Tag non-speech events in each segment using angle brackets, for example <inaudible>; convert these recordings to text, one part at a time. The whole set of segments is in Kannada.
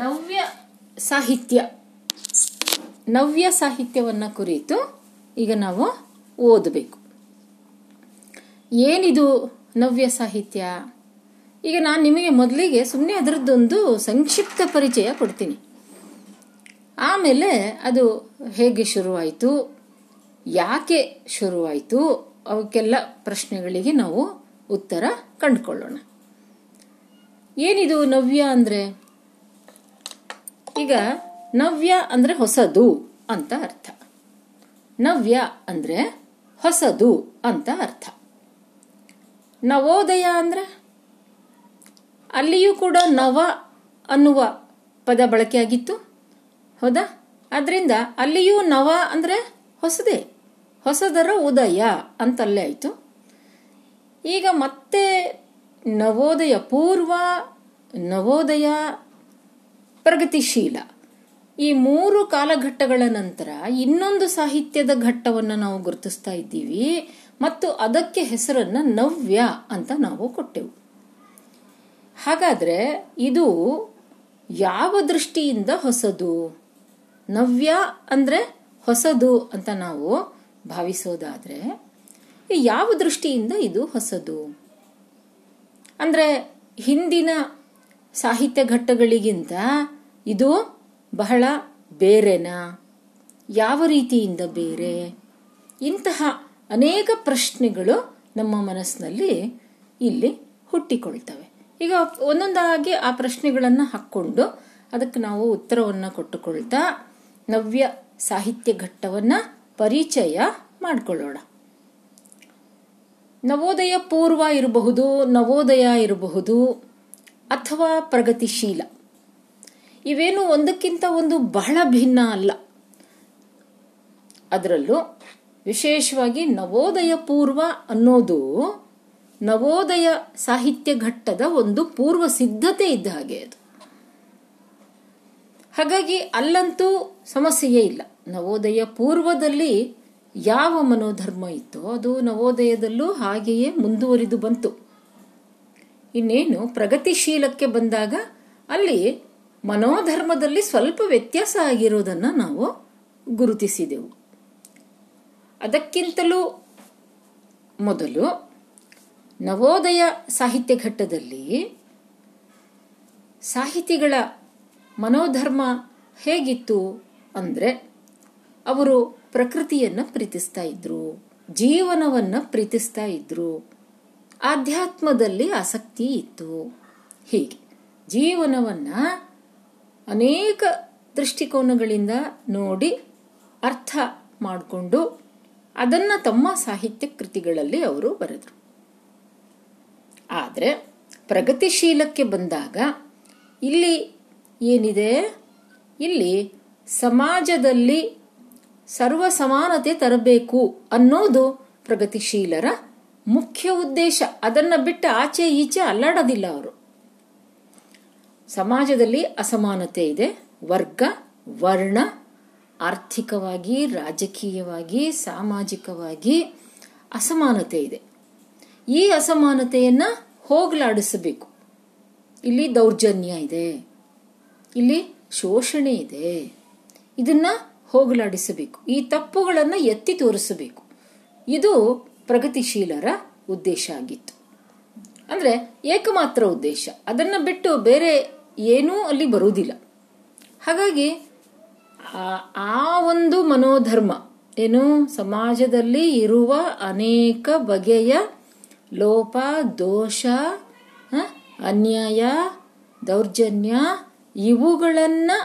ನವ್ಯ ಸಾಹಿತ್ಯ. ನವ್ಯ ಸಾಹಿತ್ಯವನ್ನು ಕುರಿತು ಈಗ ನಾವು ಓದಬೇಕು. ಏನಿದು ನವ್ಯ ಸಾಹಿತ್ಯ? ಈಗ ನಾನು ನಿಮಗೆ ಮೊದಲಿಗೆ ಸುಮ್ಮನೆ ಅದರದ್ದೊಂದು ಸಂಕ್ಷಿಪ್ತ ಪರಿಚಯ ಕೊಡ್ತೀನಿ. ಆಮೇಲೆ ಅದು ಹೇಗೆ ಶುರುವಾಯಿತು? ಯಾಕೆ ಶುರುವಾಯಿತು? ಅವಕ್ಕೆಲ್ಲ ಪ್ರಶ್ನೆಗಳಿಗೆ ನಾವು ಉತ್ತರ ಕಂಡುಕೊಳ್ಳೋಣ. ಏನಿದು ನವ್ಯ ಅಂದರೆ? ಈಗ ನವ್ಯ ಅಂದರೆ ಹೊಸದು ಅಂತ ಅರ್ಥ. ನವ್ಯ ಅಂದರೆ ಹೊಸದು ಅಂತ ಅರ್ಥ. ನವೋದಯ ಅಂದರೆ? ಅಲ್ಲಿಯೂ ಕೂಡ ನವ ಅನ್ನುವ ಪದ ಬಳಕೆಯಾಗಿತ್ತು. ಹೌದಾ? ಅದರಿಂದ ಅಲ್ಲಿಯೂ ನವ ಅಂದರೆ ಹೊಸದೇ. ಹೊಸದರ ಉದಯ ಅಂತಲ್ಲೇ ಆಯಿತು. ಈಗ ಮತ್ತೆ ನವೋದಯ ಪೂರ್ವ, ನವೋದಯ ಪ್ರಗತಿಶೀಲ. ಈ ಮೂರು ಕಾಲಘಟ್ಟಗಳ ನಂತರ ಇನ್ನೊಂದು ಸಾಹಿತ್ಯದ ಘಟ್ಟವನ್ನು ನಾವು ಗುರುತಿಸ್ತಾ ಇದ್ದೀವಿ ಮತ್ತು ಅದಕ್ಕೆ ಹೆಸರನ್ನ ನವ್ಯ ಅಂತ ನಾವು ಕೊಟ್ಟೆವು. ಹಾಗಾದ್ರೆ ಇದು ಯಾವ ದೃಷ್ಟಿಯಿಂದ ಹೊಸದು? ನವ್ಯ ಅಂದ್ರೆ ಹೊಸದು ಅಂತ ನಾವು ಭಾವಿಸೋದಾದ್ರೆ ಯಾವ ದೃಷ್ಟಿಯಿಂದ ಇದು ಹೊಸದು? ಅಂದ್ರೆ ಹಿಂದಿನ ಸಾಹಿತ್ಯ ಘಟ್ಟಗಳಿಗಿಂತ ಇದು ಬಹಳ ಬೇರೆನಾ? ಯಾವ ರೀತಿಯಿಂದ ಬೇರೆ? ಇಂತಹ ಅನೇಕ ಪ್ರಶ್ನೆಗಳು ನಮ್ಮ ಮನಸ್ಸಿನಲ್ಲಿ ಇಲ್ಲಿ ಹುಟ್ಟಿಕೊಳ್ತವೆ. ಈಗ ಒಂದೊಂದಾಗಿ ಆ ಪ್ರಶ್ನೆಗಳನ್ನು ಹಾಕ್ಕೊಂಡು ಅದಕ್ಕೆ ನಾವು ಉತ್ತರವನ್ನು ಕೊಟ್ಟುಕೊಳ್ತಾ ನವ್ಯ ಸಾಹಿತ್ಯ ಘಟ್ಟವನ್ನು ಪರಿಚಯ ಮಾಡಿಕೊಳ್ಳೋಣ. ನವೋದಯ ಪೂರ್ವ ಇರಬಹುದು, ನವೋದಯ ಇರಬಹುದು, ಅಥವಾ ಪ್ರಗತಿಶೀಲ. ಇವೇನು ಒಂದಕ್ಕಿಂತ ಒಂದು ಬಹಳ ಭಿನ್ನ ಅಲ್ಲ. ಅದರಲ್ಲೂ ವಿಶೇಷವಾಗಿ ನವೋದಯ ಪೂರ್ವ ಅನ್ನೋದು ನವೋದಯ ಸಾಹಿತ್ಯ ಘಟ್ಟದ ಒಂದು ಪೂರ್ವ ಸಿದ್ಧತೆ ಇದ್ದ ಹಾಗೆ ಅದು. ಹಾಗಾಗಿ ಅಲ್ಲಂತೂ ಸಮಸ್ಯೆಯೇ ಇಲ್ಲ. ನವೋದಯ ಪೂರ್ವದಲ್ಲಿ ಯಾವ ಮನೋಧರ್ಮ ಇತ್ತೋ ಅದು ನವೋದಯದಲ್ಲೂ ಹಾಗೆಯೇ ಮುಂದುವರಿದು ಬಂತು. ಇನ್ನೇನು ಪ್ರಗತಿಶೀಲಕ್ಕೆ ಬಂದಾಗ ಅಲ್ಲಿ ಮನೋಧರ್ಮದಲ್ಲಿ ಸ್ವಲ್ಪ ವ್ಯತ್ಯಾಸ ಆಗಿರೋದನ್ನ ನಾವು ಗುರುತಿಸಿದೆವು. ಅದಕ್ಕಿಂತಲೂ ಮೊದಲು ನವೋದಯ ಸಾಹಿತ್ಯ ಘಟ್ಟದಲ್ಲಿ ಸಾಹಿತಿಗಳ ಮನೋಧರ್ಮ ಹೇಗಿತ್ತು ಅಂದರೆ ಅವರು ಪ್ರಕೃತಿಯನ್ನು ಪ್ರೀತಿಸ್ತಾ ಇದ್ರು, ಜೀವನವನ್ನು ಪ್ರೀತಿಸ್ತಾ ಇದ್ರು, ಆಧ್ಯಾತ್ಮದಲ್ಲಿ ಆಸಕ್ತಿ ಇತ್ತು. ಹೀಗೆ ಜೀವನವನ್ನ ಅನೇಕ ದೃಷ್ಟಿಕೋನಗಳಿಂದ ನೋಡಿ ಅರ್ಥ ಮಾಡಿಕೊಂಡು ಅದನ್ನ ತಮ್ಮ ಸಾಹಿತ್ಯ ಕೃತಿಗಳಲ್ಲಿ ಅವರು ಬರೆದರು. ಆದರೆ ಪ್ರಗತಿಶೀಲಕ್ಕೆ ಬಂದಾಗ ಇಲ್ಲಿ ಏನಿದೆ? ಇಲ್ಲಿ ಸಮಾಜದಲ್ಲಿ ಸರ್ವ ಸಮಾನತೆ ತರಬೇಕು ಅನ್ನೋದು ಪ್ರಗತಿಶೀಲರ ಮುಖ್ಯ ಉದ್ದೇಶ. ಅದನ್ನ ಬಿಟ್ಟು ಆಚೆ ಈಚೆ ಅಲ್ಲಾಡೋದಿಲ್ಲ ಅವರು. ಸಮಾಜದಲ್ಲಿ ಅಸಮಾನತೆ ಇದೆ. ವರ್ಗ, ವರ್ಣ, ಆರ್ಥಿಕವಾಗಿ, ರಾಜಕೀಯವಾಗಿ, ಸಾಮಾಜಿಕವಾಗಿ ಅಸಮಾನತೆ ಇದೆ. ಈ ಅಸಮಾನತೆಯನ್ನು ಹೋಗಲಾಡಿಸಬೇಕು. ಇಲ್ಲಿ ದೌರ್ಜನ್ಯ ಇದೆ. ಇಲ್ಲಿ ಶೋಷಣೆ ಇದೆ. ಇದನ್ನ ಹೋಗಲಾಡಿಸಬೇಕು. ಈ ತಪ್ಪುಗಳನ್ನು ಎತ್ತಿ ತೋರಿಸಬೇಕು. ಇದು ಪ್ರಗತಿಶೀಲರ ಉದ್ದೇಶ ಆಗಿತ್ತು. ಅಂದ್ರೆ ಏಕಮಾತ್ರ ಉದ್ದೇಶ. ಅದನ್ನ ಬಿಟ್ಟು ಬೇರೆ ಏನೂ ಅಲ್ಲಿ ಬರುವುದಿಲ್ಲ. ಹಾಗಾಗಿ ಆ ಒಂದು ಮನೋಧರ್ಮ ಏನು? ಸಮಾಜದಲ್ಲಿ ಇರುವ ಅನೇಕ ಬಗೆಯ ಲೋಪ, ದೋಷ ಅನ್ಯಾಯ, ದೌರ್ಜನ್ಯ, ಇವುಗಳನ್ನು,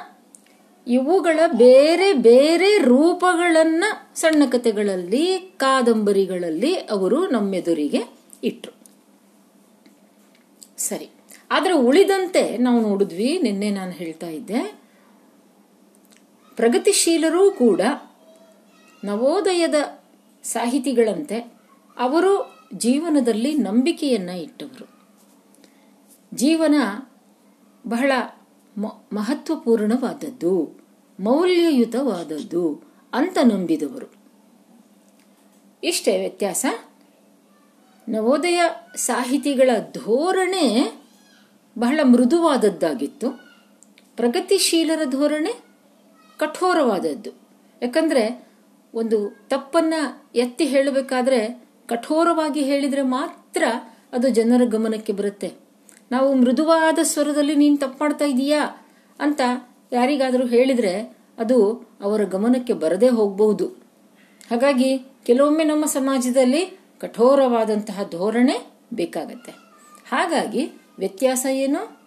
ಇವುಗಳ ಬೇರೆ ಬೇರೆ ರೂಪಗಳನ್ನು ಸಣ್ಣ ಕಥೆಗಳಲ್ಲಿ ಕಾದಂಬರಿಗಳಲ್ಲಿ ಅವರು ನಮ್ಮೆದುರಿಗೆ ಇಟ್ಟರು ಸರಿ. ಆದ್ರೆ ಉಳಿದಂತೆ ನಾವು ನೋಡಿದ್ವಿ, ನಿನ್ನೆ ನಾನು ಹೇಳ್ತಾ ಇದ್ದೆ. ಪ್ರಗತಿಶೀಲರೂ ಕೂಡ ನವೋದಯದ ಸಾಹಿತಿಗಳಂತೆ ಅವರು ಜೀವನದಲ್ಲಿ ನಂಬಿಕೆಯನ್ನ ಇಟ್ಟವರು. ಜೀವನ ಬಹಳ ಮಹತ್ವಪೂರ್ಣವಾದದ್ದು, ಮೌಲ್ಯಯುತವಾದದ್ದು ಅಂತ ನಂಬಿದವರು. ಇಷ್ಟೇ ವ್ಯತ್ಯಾಸ. ನವೋದಯ ಸಾಹಿತಿಗಳ ಧೋರಣೆ ಬಹಳ ಮೃದುವಾದದ್ದಾಗಿತ್ತು. ಪ್ರಗತಿಶೀಲರ ಧೋರಣೆ ಕಠೋರವಾದದ್ದು. ಯಾಕಂದರೆ ಒಂದು ತಪ್ಪನ್ನ ಎತ್ತಿ ಹೇಳಬೇಕಾದ್ರೆ ಕಠೋರವಾಗಿ ಹೇಳಿದರೆ ಮಾತ್ರ ಅದು ಜನರ ಗಮನಕ್ಕೆ ಬರುತ್ತೆ. ನಾವು ಮೃದುವಾದ ಸ್ವರದಲ್ಲಿ ನೀನು ತಪ್ಪು ಮಾಡ್ತಾ ಇದೀಯಾ ಅಂತ ಯಾರಿಗಾದರೂ ಹೇಳಿದರೆ ಅದು ಅವರ ಗಮನಕ್ಕೆ ಬರದೇ ಹೋಗಬಹುದು. ಹಾಗಾಗಿ ಕೆಲವೊಮ್ಮೆ ನಮ್ಮ ಸಮಾಜದಲ್ಲಿ ಕಠೋರವಾದಂತಹ ಧೋರಣೆ ಬೇಕಾಗತ್ತೆ. ಹಾಗಾಗಿ ವ್ಯತ್ಯಾಸ ಏನು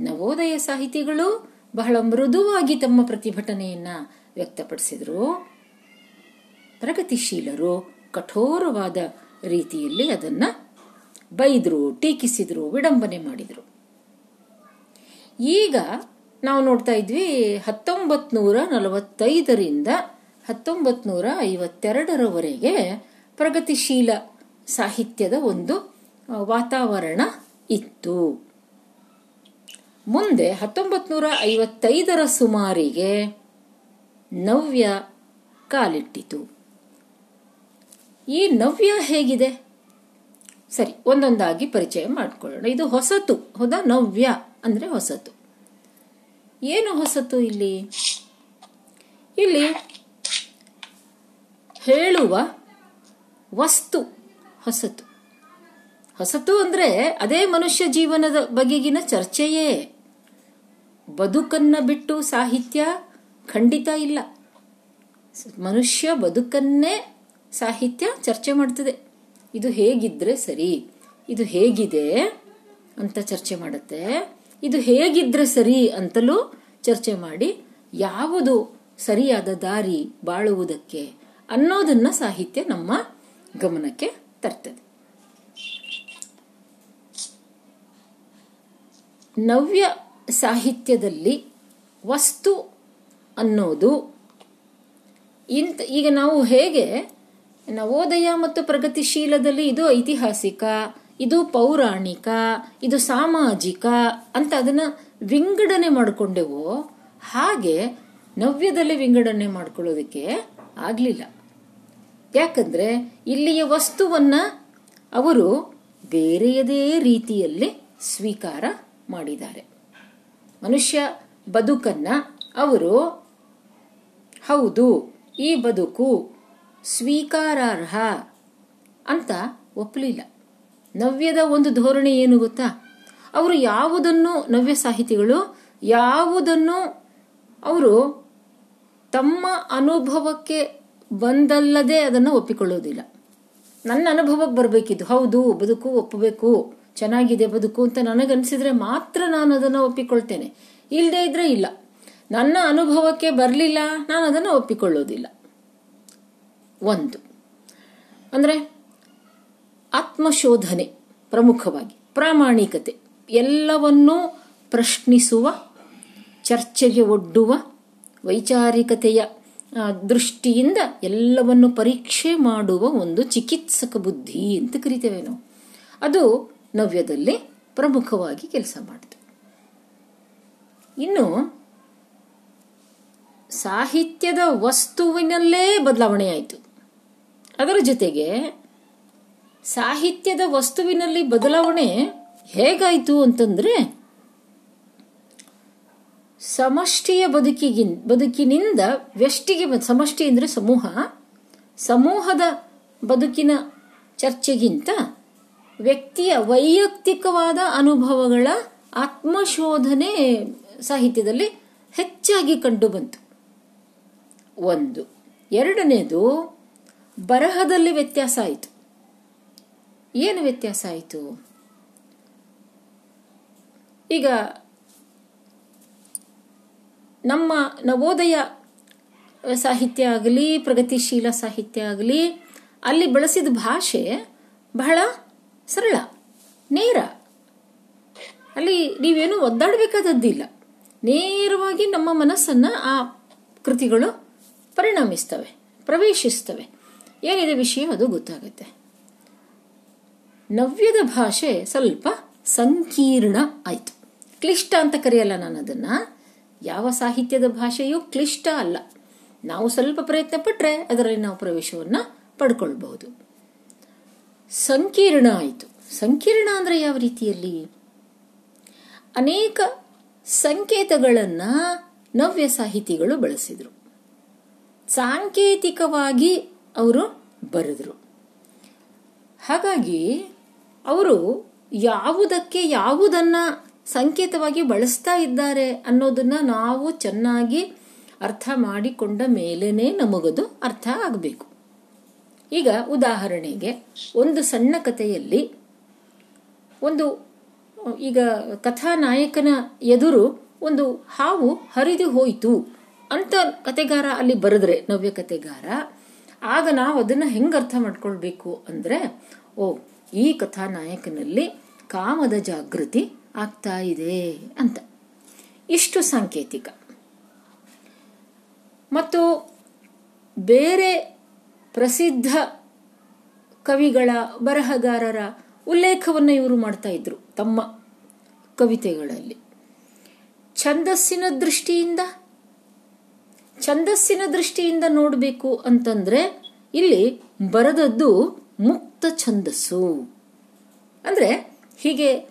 ನವೋದಯ ಸಾಹಿತಿಗಳು ಬಹಳ ಮೃದುವಾಗಿ ತಮ್ಮ ಪ್ರತಿಭಟನೆಯನ್ನ ವ್ಯಕ್ತಪಡಿಸಿದರು. ಪ್ರಗತಿಶೀಲರು, ಕಠೋರವಾದ ರೀತಿಯಲ್ಲಿ ಅದನ್ನ ಬೈದ್ರು, ಟೀಕಿಸಿದ್ರು, ವಿಡಂಬನೆ ಮಾಡಿದ್ರು. ಈಗ ನಾವು ನೋಡ್ತಾ ಇದ್ವಿ ಹತ್ತೊಂಬತ್ ನೂರ ನಲವತ್ತೈದರಿಂದ ಹತ್ತೊಂಬತ್ ನೂರ ಐವತ್ತೆರಡರವರೆಗೆ ಪ್ರಗತಿಶೀಲ ಸಾಹಿತ್ಯದ ಒಂದು ವಾತಾವರಣ ಇತ್ತು. ಮುಂದೆ ಹತ್ತೊಂಬತ್ ನೂರ ಐವತ್ತೈದರ ಸುಮಾರಿಗೆ ನವ್ಯ ಕಾಲಿಟ್ಟಿತು. ಈ ನವ್ಯ ಹೇಗಿದೆ? ಸರಿ, ಒಂದೊಂದಾಗಿ ಪರಿಚಯ ಮಾಡಿಕೊಳ್ಳೋಣ. ಇದು ಹೊಸತು, ಹೌದಾ? ನವ್ಯ ಅಂದ್ರೆ ಹೊಸತು. ಏನು ಹೊಸತು ಇಲ್ಲಿ? ಇಲ್ಲಿ ಹೇಳುವ ವಸ್ತು ಹೊಸತು. ಹೊಸತು ಅಂದ್ರೆ ಅದೇ ಮನುಷ್ಯ ಜೀವನದ ಬಗೆಗಿನ ಚರ್ಚೆಯೇ. ಬದುಕನ್ನ ಬಿಟ್ಟು ಸಾಹಿತ್ಯ ಖಂಡಿತ ಇಲ್ಲ. ಮನುಷ್ಯ ಬದುಕನ್ನೇ ಸಾಹಿತ್ಯ ಚರ್ಚೆ ಮಾಡ್ತದೆ. ಇದು ಹೇಗಿದ್ರೆ ಸರಿ, ಇದು ಹೇಗಿದೆ ಅಂತ ಚರ್ಚೆ ಮಾಡುತ್ತೆ. ಇದು ಹೇಗಿದ್ರೆ ಸರಿ ಅಂತಲೂ ಚರ್ಚೆ ಮಾಡಿ ಯಾವುದು ಸರಿಯಾದ ದಾರಿ ಬಾಳುವುದಕ್ಕೆ ಅನ್ನೋದನ್ನ ಸಾಹಿತ್ಯ ನಮ್ಮ ಗಮನಕ್ಕೆ ತರ್ತದೆ. ನವ್ಯ ಸಾಹಿತ್ಯದಲ್ಲಿ ವಸ್ತು ಅನ್ನೋದು ಇಂತ, ಈಗ ನಾವು ಹೇಗೆ ನವೋದಯ ಮತ್ತು ಪ್ರಗತಿಶೀಲದಲ್ಲಿ ಇದು ಐತಿಹಾಸಿಕ, ಇದು ಪೌರಾಣಿಕ, ಇದು ಸಾಮಾಜಿಕ ಅಂತ ಅದನ್ನ ವಿಂಗಡಣೆ ಮಾಡಿಕೊಂಡೆವೋ ಹಾಗೆ ನವ್ಯದಲ್ಲಿ ವಿಂಗಡಣೆ ಮಾಡ್ಕೊಳ್ಳೋದಕ್ಕೆ ಆಗಲಿಲ್ಲ. ಯಾಕಂದ್ರೆ ಇಲ್ಲಿಯ ವಸ್ತುವನ್ನ ಅವರು ಬೇರೆಯದೇ ರೀತಿಯಲ್ಲಿ ಸ್ವೀಕಾರ ಮಾಡಿದ್ದಾರೆ. ಮನುಷ್ಯ ಬದುಕನ್ನ ಅವರು ಹೌದು, ಈ ಬದುಕು ಸ್ವೀಕಾರಾರ್ಹ ಅಂತ ಒಪ್ಪಲಿಲ್ಲ ನವ್ಯದ ಒಂದು ಧೋರಣೆ ಏನು ಗೊತ್ತಾ? ಅವರು ಯಾವುದನ್ನು ನವ್ಯ ಸಾಹಿತಿಗಳು, ಯಾವುದನ್ನು ಅವರು ತಮ್ಮ ಅನುಭವಕ್ಕೆ ಬಂದಲ್ಲದೆ ಅದನ್ನು ಒಪ್ಪಿಕೊಳ್ಳೋದಿಲ್ಲ. ನನ್ನ ಅನುಭವಕ್ಕೆ ಬರಬೇಕಿದ್ದು ಹೌದು, ಬದುಕು ಒಪ್ಪಬೇಕು. ಚೆನ್ನಾಗಿದೆ ಬದುಕು ಅಂತ ನನಗನ್ಸಿದ್ರೆ ಮಾತ್ರ ನಾನು ಅದನ್ನು ಒಪ್ಪಿಕೊಳ್ತೇನೆ. ಇಲ್ಲದೆ ಇದ್ರೆ ಇಲ್ಲ. ನನ್ನ ಅನುಭವಕ್ಕೆ ಬರಲಿಲ್ಲ ನಾನು ಅದನ್ನು ಒಪ್ಪಿಕೊಳ್ಳೋದಿಲ್ಲ. ಒಂದು. ಅಂದ್ರೆ ಆತ್ಮಶೋಧನೆ ಪ್ರಮುಖವಾಗಿ, ಪ್ರಾಮಾಣಿಕತೆ, ಎಲ್ಲವನ್ನೂ ಪ್ರಶ್ನಿಸುವ, ಚರ್ಚೆಗೆ ಒಡ್ಡುವ ವೈಚಾರಿಕತೆಯ ದೃಷ್ಟಿಯಿಂದ ಎಲ್ಲವನ್ನು ಪರೀಕ್ಷೆ ಮಾಡುವ ಒಂದು ಚಿಕಿತ್ಸಕ ಬುದ್ಧಿ ಅಂತ ಕರಿತೇವೆ ನಾವು. ಅದು ನವ್ಯದಲ್ಲಿ ಪ್ರಮುಖವಾಗಿ ಕೆಲಸ ಮಾಡಿತು ಇನ್ನು ಸಾಹಿತ್ಯದ ವಸ್ತುವಿನಲ್ಲೇ ಬದಲಾವಣೆ ಆಯಿತು. ಅದರ ಜೊತೆಗೆ ಸಾಹಿತ್ಯದ ವಸ್ತುವಿನಲ್ಲಿ ಬದಲಾವಣೆ ಹೇಗಾಯಿತು ಅಂತಂದರೆ ಸಮಷ್ಟಿಯ ಬದುಕಿಗಿನ್ ಬದುಕಿನಿಂದ ವ್ಯಷ್ಟಿಗೆ ಸಮಷ್ಟಿ ಅಂದರೆ ಸಮೂಹ, ಸಮೂಹದ ಬದುಕಿನ ಚರ್ಚೆಗಿಂತ ವ್ಯಕ್ತಿಯ ವೈಯಕ್ತಿಕವಾದ ಅನುಭವಗಳ ಆತ್ಮಶೋಧನೆ ಸಾಹಿತ್ಯದಲ್ಲಿ ಹೆಚ್ಚಾಗಿ ಕಂಡುಬಂತು ಒಂದು. ಎರಡನೇದು, ಬರಹದಲ್ಲಿ ವ್ಯತ್ಯಾಸ ಆಯಿತು. ಏನು ವ್ಯತ್ಯಾಸ ಆಯಿತು? ಈಗ ನಮ್ಮ ನವೋದಯ ಸಾಹಿತ್ಯ ಆಗಲಿ, ಪ್ರಗತಿಶೀಲ ಸಾಹಿತ್ಯ ಆಗಲಿ, ಅಲ್ಲಿ ಬಳಸಿದ ಭಾಷೆ ಬಹಳ ಸರಳ, ನೇರ. ಅಲ್ಲಿ ನೀವೇನು ಒದ್ದಾಡಬೇಕಾದದ್ದಿಲ್ಲ. ನೇರವಾಗಿ ನಮ್ಮ ಮನಸ್ಸನ್ನ ಆ ಕೃತಿಗಳು ಪರಿಣಮಿಸ್ತವೆ, ಪ್ರವೇಶಿಸ್ತವೆ. ಏನಿದೆ ವಿಷಯ ಅದು ಗೊತ್ತಾಗುತ್ತೆ. ನವ್ಯದ ಭಾಷೆ ಸ್ವಲ್ಪ ಸಂಕೀರ್ಣ ಆಯಿತು. ಕ್ಲಿಷ್ಟ ಅಂತ ಕರೆಯಲ್ಲ ನಾನು ಅದನ್ನ. ಯಾವ ಸಾಹಿತ್ಯದ ಭಾಷೆಯೂ ಕ್ಲಿಷ್ಟ ಅಲ್ಲ. ನಾವು ಸ್ವಲ್ಪ ಪ್ರಯತ್ನ ಪಟ್ಟರೆ ಅದರಲ್ಲಿ ನಾವು ಪ್ರವೇಶವನ್ನು ಪಡ್ಕೊಳ್ಬಹುದು. ಸಂಕೀರ್ಣ ಆಯಿತು. ಸಂಕೀರ್ಣ ಅಂದ್ರೆ ಯಾವ ರೀತಿಯಲ್ಲಿ? ಅನೇಕ ಸಂಕೇತಗಳನ್ನು ನವ್ಯ ಸಾಹಿತಿಗಳು ಬಳಸಿದರು. ಸಾಂಕೇತಿಕವಾಗಿ ಅವರು ಬರೆದರು. ಹಾಗಾಗಿ ಅವರು ಯಾವುದಕ್ಕೆ ಯಾವುದನ್ನ ಸಂಕೇತವಾಗಿ ಬಳಸ್ತಾ ಇದ್ದಾರೆ ಅನ್ನೋದನ್ನ ನಾವು ಚೆನ್ನಾಗಿ ಅರ್ಥ ಮಾಡಿಕೊಂಡ ಮೇಲೇನೆ ನಮಗದು ಅರ್ಥ ಆಗಬೇಕು. ಈಗ ಉದಾಹರಣೆಗೆ ಒಂದು ಸಣ್ಣ ಕಥೆಯಲ್ಲಿ ಒಂದು, ಈಗ ಕಥಾನಾಯಕನ ಎದುರು ಒಂದು ಹಾವು ಹರಿದು ಹೋಯಿತು ಅಂತ ಕತೆಗಾರ ಅಲ್ಲಿ ಬರೆದ್ರೆ, ನವ್ಯ ಕತೆಗಾರ ಆಗ ನಾವು ಅದನ್ನ ಹೆಂಗೆ ಅರ್ಥ ಮಾಡ್ಕೊಳ್ಬೇಕು ಅಂದ್ರೆ, ಓ, ಈ ಕಥಾನಾಯಕನಲ್ಲಿ ಕಾಮದ ಜಾಗೃತಿ ಆಗ್ತಾ ಇದೆ ಅಂತ. ಇಷ್ಟು ಸಾಂಕೇತಿಕ. ಮತ್ತು ಬೇರೆ ಪ್ರಸಿದ್ಧ ಕವಿಗಳ ಬರಹಗಾರರ ಉಲ್ಲೇಖವನ್ನು ಇವರು ಮಾಡ್ತಾ ಇದ್ರು ತಮ್ಮ ಕವಿತೆಗಳಲ್ಲಿ. ಛಂದಸ್ಸಿನ ದೃಷ್ಟಿಯಿಂದ ಛಂದಸ್ಸಿನ ದೃಷ್ಟಿಯಿಂದ ನೋಡಬೇಕು ಅಂತಂದ್ರೆ ಇಲ್ಲಿ ಬರೆದದ್ದು ಮುಕ್ತ ಛಂದಸ್ಸು. ಅಂದ್ರೆ ಹೀಗೆ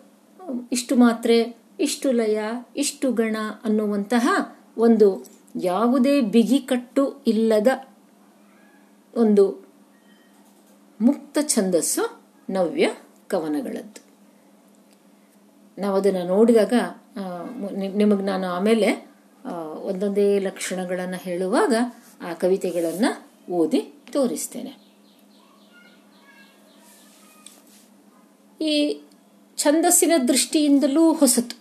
ಇಷ್ಟು ಮಾತ್ರೆ, ಇಷ್ಟು ಲಯ, ಇಷ್ಟು ಗಣ ಅನ್ನುವಂತಹ ಒಂದು ಯಾವುದೇ ಬಿಗಿಕಟ್ಟು ಇಲ್ಲದ ಒಂದು ಮುಕ್ತ ಛಂದಸ್ಸು ನವ್ಯ ಕವನಗಳದ್ದು. ನಾವು ಅದನ್ನು ನೋಡಿದಾಗ ನಿಮಗೆ ನಾನು ಆಮೇಲೆ ಒಂದೊಂದೇ ಲಕ್ಷಣಗಳನ್ನು ಹೇಳುವಾಗ ಆ ಕವಿತೆಗಳನ್ನು ಓದಿ ತೋರಿಸ್ತೇನೆ. ಈ ಛಂದಸ್ಸಿನ ದೃಷ್ಟಿಯಿಂದಲೂ ಹೊಸತು.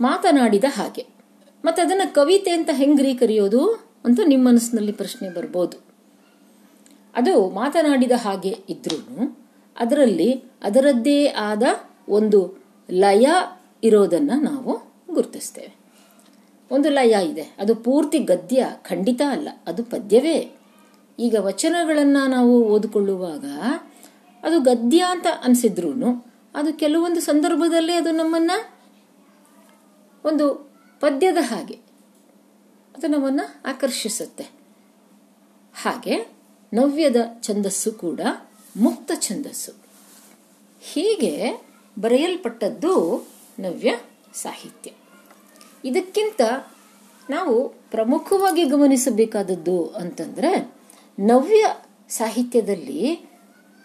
ಮಾತನಾಡಿದ ಹಾಗೆ. ಮತ್ತೆ ಅದನ್ನು ಕವಿತೆ ಅಂತ ಹೆಂಗ್ರಿ ಕರೆಯೋದು? ಅಂತ ನಿಮ್ಮ ಮನಸ್ಸಿನಲ್ಲಿ ಪ್ರಶ್ನೆ ಬರ್ಬೋದು. ಅದು ಮಾತನಾಡಿದ ಹಾಗೆ ಇದ್ರೂ ಅದರಲ್ಲಿ ಅದರದ್ದೇ ಆದ ಒಂದು ಲಯ ಇರೋದನ್ನ ನಾವು ಗುರುತಿಸ್ತೇವೆ. ಒಂದು ಲಯ ಇದೆ. ಅದು ಪೂರ್ತಿ ಗದ್ಯ, ಖಂಡಿತ ಅಲ್ಲ. ಅದು ಪದ್ಯವೇ. ಈಗ ವಚನಗಳನ್ನು ನಾವು ಓದಿಕೊಳ್ಳುವಾಗ ಅದು ಗದ್ಯ ಅಂತ ಅನಿಸಿದ್ರು ಅದು ಕೆಲವೊಂದು ಸಂದರ್ಭದಲ್ಲಿ ಅದು ನಮ್ಮನ್ನ ಒಂದು ಪದ್ಯದ ಹಾಗೆ ಅದು ನಮ್ಮನ್ನ ಆಕರ್ಷಿಸುತ್ತೆ. ಹಾಗೆ ನವ್ಯದ ಛಂದಸ್ಸು ಕೂಡ ಮುಕ್ತ ಛಂದಸ್ಸು. ಹೀಗೆ ಬರೆಯಲ್ಪಟ್ಟದ್ದು ನವ್ಯ ಸಾಹಿತ್ಯ. ಇದಕ್ಕಿಂತ ನಾವು ಪ್ರಮುಖವಾಗಿ ಗಮನಿಸಬೇಕಾದದ್ದು ಅಂತಂದ್ರೆ ನವ್ಯ ಸಾಹಿತ್ಯದಲ್ಲಿ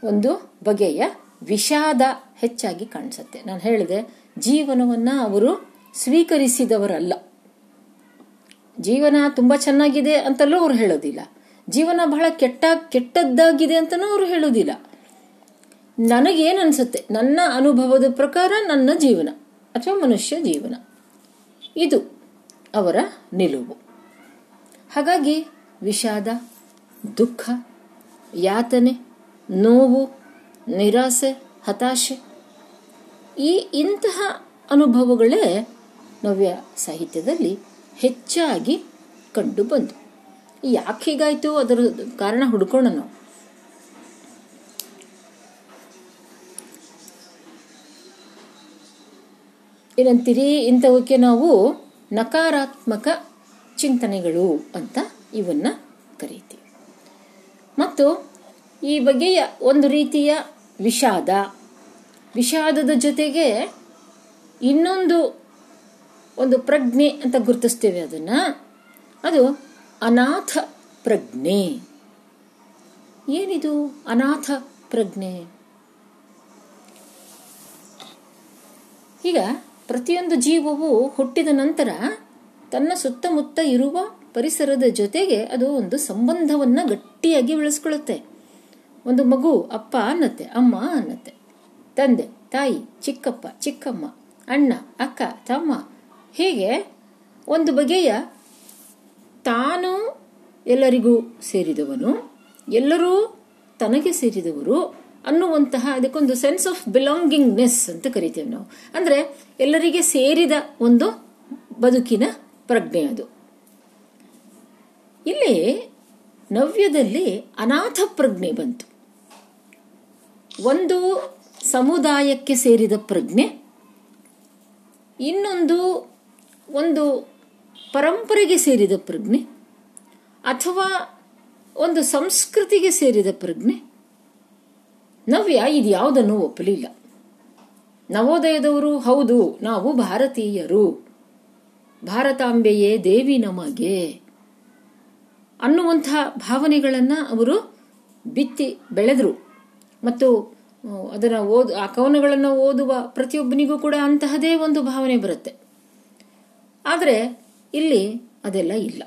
ಒಂದು ಬಗೆಯ ವಿಷಾದ ಹೆಚ್ಚಾಗಿ ಕಾಣಿಸುತ್ತೆ. ನಾನು ಹೇಳಿದೆ, ಜೀವನವನ್ನ ಅವರು ಸ್ವೀಕರಿಸಿದವರಲ್ಲ. ಜೀವನ ತುಂಬಾ ಚೆನ್ನಾಗಿದೆ ಅಂತಲೂ ಅವ್ರು ಹೇಳೋದಿಲ್ಲ. ಜೀವನ ಬಹಳ ಕೆಟ್ಟ, ಕೆಟ್ಟದ್ದಾಗಿದೆ ಅಂತಲೂ ಅವ್ರು ಹೇಳೋದಿಲ್ಲ. ನನಗೇನು ಅನ್ಸುತ್ತೆ? ನನ್ನ ಅನುಭವದ ಪ್ರಕಾರ ನನ್ನ ಜೀವನ ಅಥವಾ ಮನುಷ್ಯ ಜೀವನ. ಇದು ಅವರ ನಿಲುವು. ಹಾಗಾಗಿ ವಿಷಾದ, ದುಃಖ, ಯಾತನೆ, ನೋವು, ನಿರಾಸೆ, ಹತಾಶೆ, ಈ ಇಂತಹ ಅನುಭವಗಳೇ ನವ್ಯ ಸಾಹಿತ್ಯದಲ್ಲಿ ಹೆಚ್ಚಾಗಿ ಕಂಡು ಬಂತು ಯಾಕೆ ಹೀಗಾಯ್ತು? ಅದರ ಕಾರಣ ಹುಡ್ಕೋಣ ನಾವು. ಏನಂತೀರಿ? ಇಂಥವಕ್ಕೆ ನಾವು ನಕಾರಾತ್ಮಕ ಚಿಂತನೆಗಳು ಅಂತ ಇವನ್ನ ಕರೀತೀವಿ. ಮತ್ತು ಈ ಬಗೆಯ ಒಂದು ರೀತಿಯ ವಿಷಾದ, ವಿಷಾದದ ಜೊತೆಗೆ ಇನ್ನೊಂದು ಒಂದು ಪ್ರಜ್ಞೆ ಅಂತ ಗುರುತಿಸ್ತೇವೆ ಅದನ್ನ. ಅದು ಅನಾಥ ಪ್ರಜ್ಞೆ. ಏನಿದು ಅನಾಥ ಪ್ರಜ್ಞೆ? ಈಗ ಪ್ರತಿಯೊಂದು ಜೀವವು ಹುಟ್ಟಿದ ನಂತರ ತನ್ನ ಸುತ್ತಮುತ್ತ ಇರುವ ಪರಿಸರದ ಜೊತೆಗೆ ಅದು ಒಂದು ಸಂಬಂಧವನ್ನ ಗಟ್ಟಿಯಾಗಿ ಬೆಳೆಸ್ಕೊಳ್ಳುತ್ತೆ. ಒಂದು ಮಗು ಅಪ್ಪ ಅನ್ನತ್ತೆ, ಅಮ್ಮ ಅನ್ನತ್ತೆ, ತಂದೆ, ತಾಯಿ, ಚಿಕ್ಕಪ್ಪ, ಚಿಕ್ಕಮ್ಮ, ಅಣ್ಣ, ಅಕ್ಕ, ತಮ್ಮ ಹೀಗೆ ಒಂದು ಬಗೆಯ ತಾನು ಎಲ್ಲರಿಗೂ ಸೇರಿದವನು, ಎಲ್ಲರೂ ತನಗೆ ಸೇರಿದವರು ಅನ್ನುವಂತಹ ಅದಕ್ಕೊಂದು ಸೆನ್ಸ್ ಆಫ್ ಬಿಲಾಂಗಿಂಗ್ನೆಸ್ ಅಂತ ಕರಿತೇವೆ ನಾವು. ಅಂದರೆ ಎಲ್ಲರಿಗೆ ಸೇರಿದ ಒಂದು ಬದುಕಿನ ಪ್ರಜ್ಞೆ ಅದು. ಇಲ್ಲಿ ನವ್ಯದಲ್ಲಿ ಅನಾಥ ಪ್ರಜ್ಞೆ ಬಂತು. ಒಂದು ಸಮುದಾಯಕ್ಕೆ ಸೇರಿದ ಪ್ರಜ್ಞೆ, ಇನ್ನೊಂದು ಒಂದು ಪರಂಪರೆಗೆ ಸೇರಿದ ಪ್ರಜ್ಞೆ ಅಥವಾ ಒಂದು ಸಂಸ್ಕೃತಿಗೆ ಸೇರಿದ ಪ್ರಜ್ಞೆ? ನವ್ಯ ಇದು ಯಾವುದನ್ನು ಒಪ್ಪಲಿಲ್ಲ. ನವೋದಯದವರು, ಹೌದು, ನಾವು ಭಾರತೀಯರು. ಭಾರತಾಂಬೆಯೇ ದೇವಿ ನಮಗೆ ಅನ್ನುವಂಥ ಭಾವನೆಗಳನ್ನು ಅವರು ಬಿತ್ತಿ ಬೆಳೆದರು. ಮತ್ತು, ಅದರ ಓದ್ ಆ ಕವನಗಳನ್ನು ಓದುವ ಪ್ರತಿಯೊಬ್ಬನಿಗೂ ಕೂಡ ಅಂತಹದೇ ಒಂದು ಭಾವನೆ ಬರುತ್ತೆ. ಆದರೆ ಇಲ್ಲಿ ಅದೆಲ್ಲ ಇಲ್ಲ.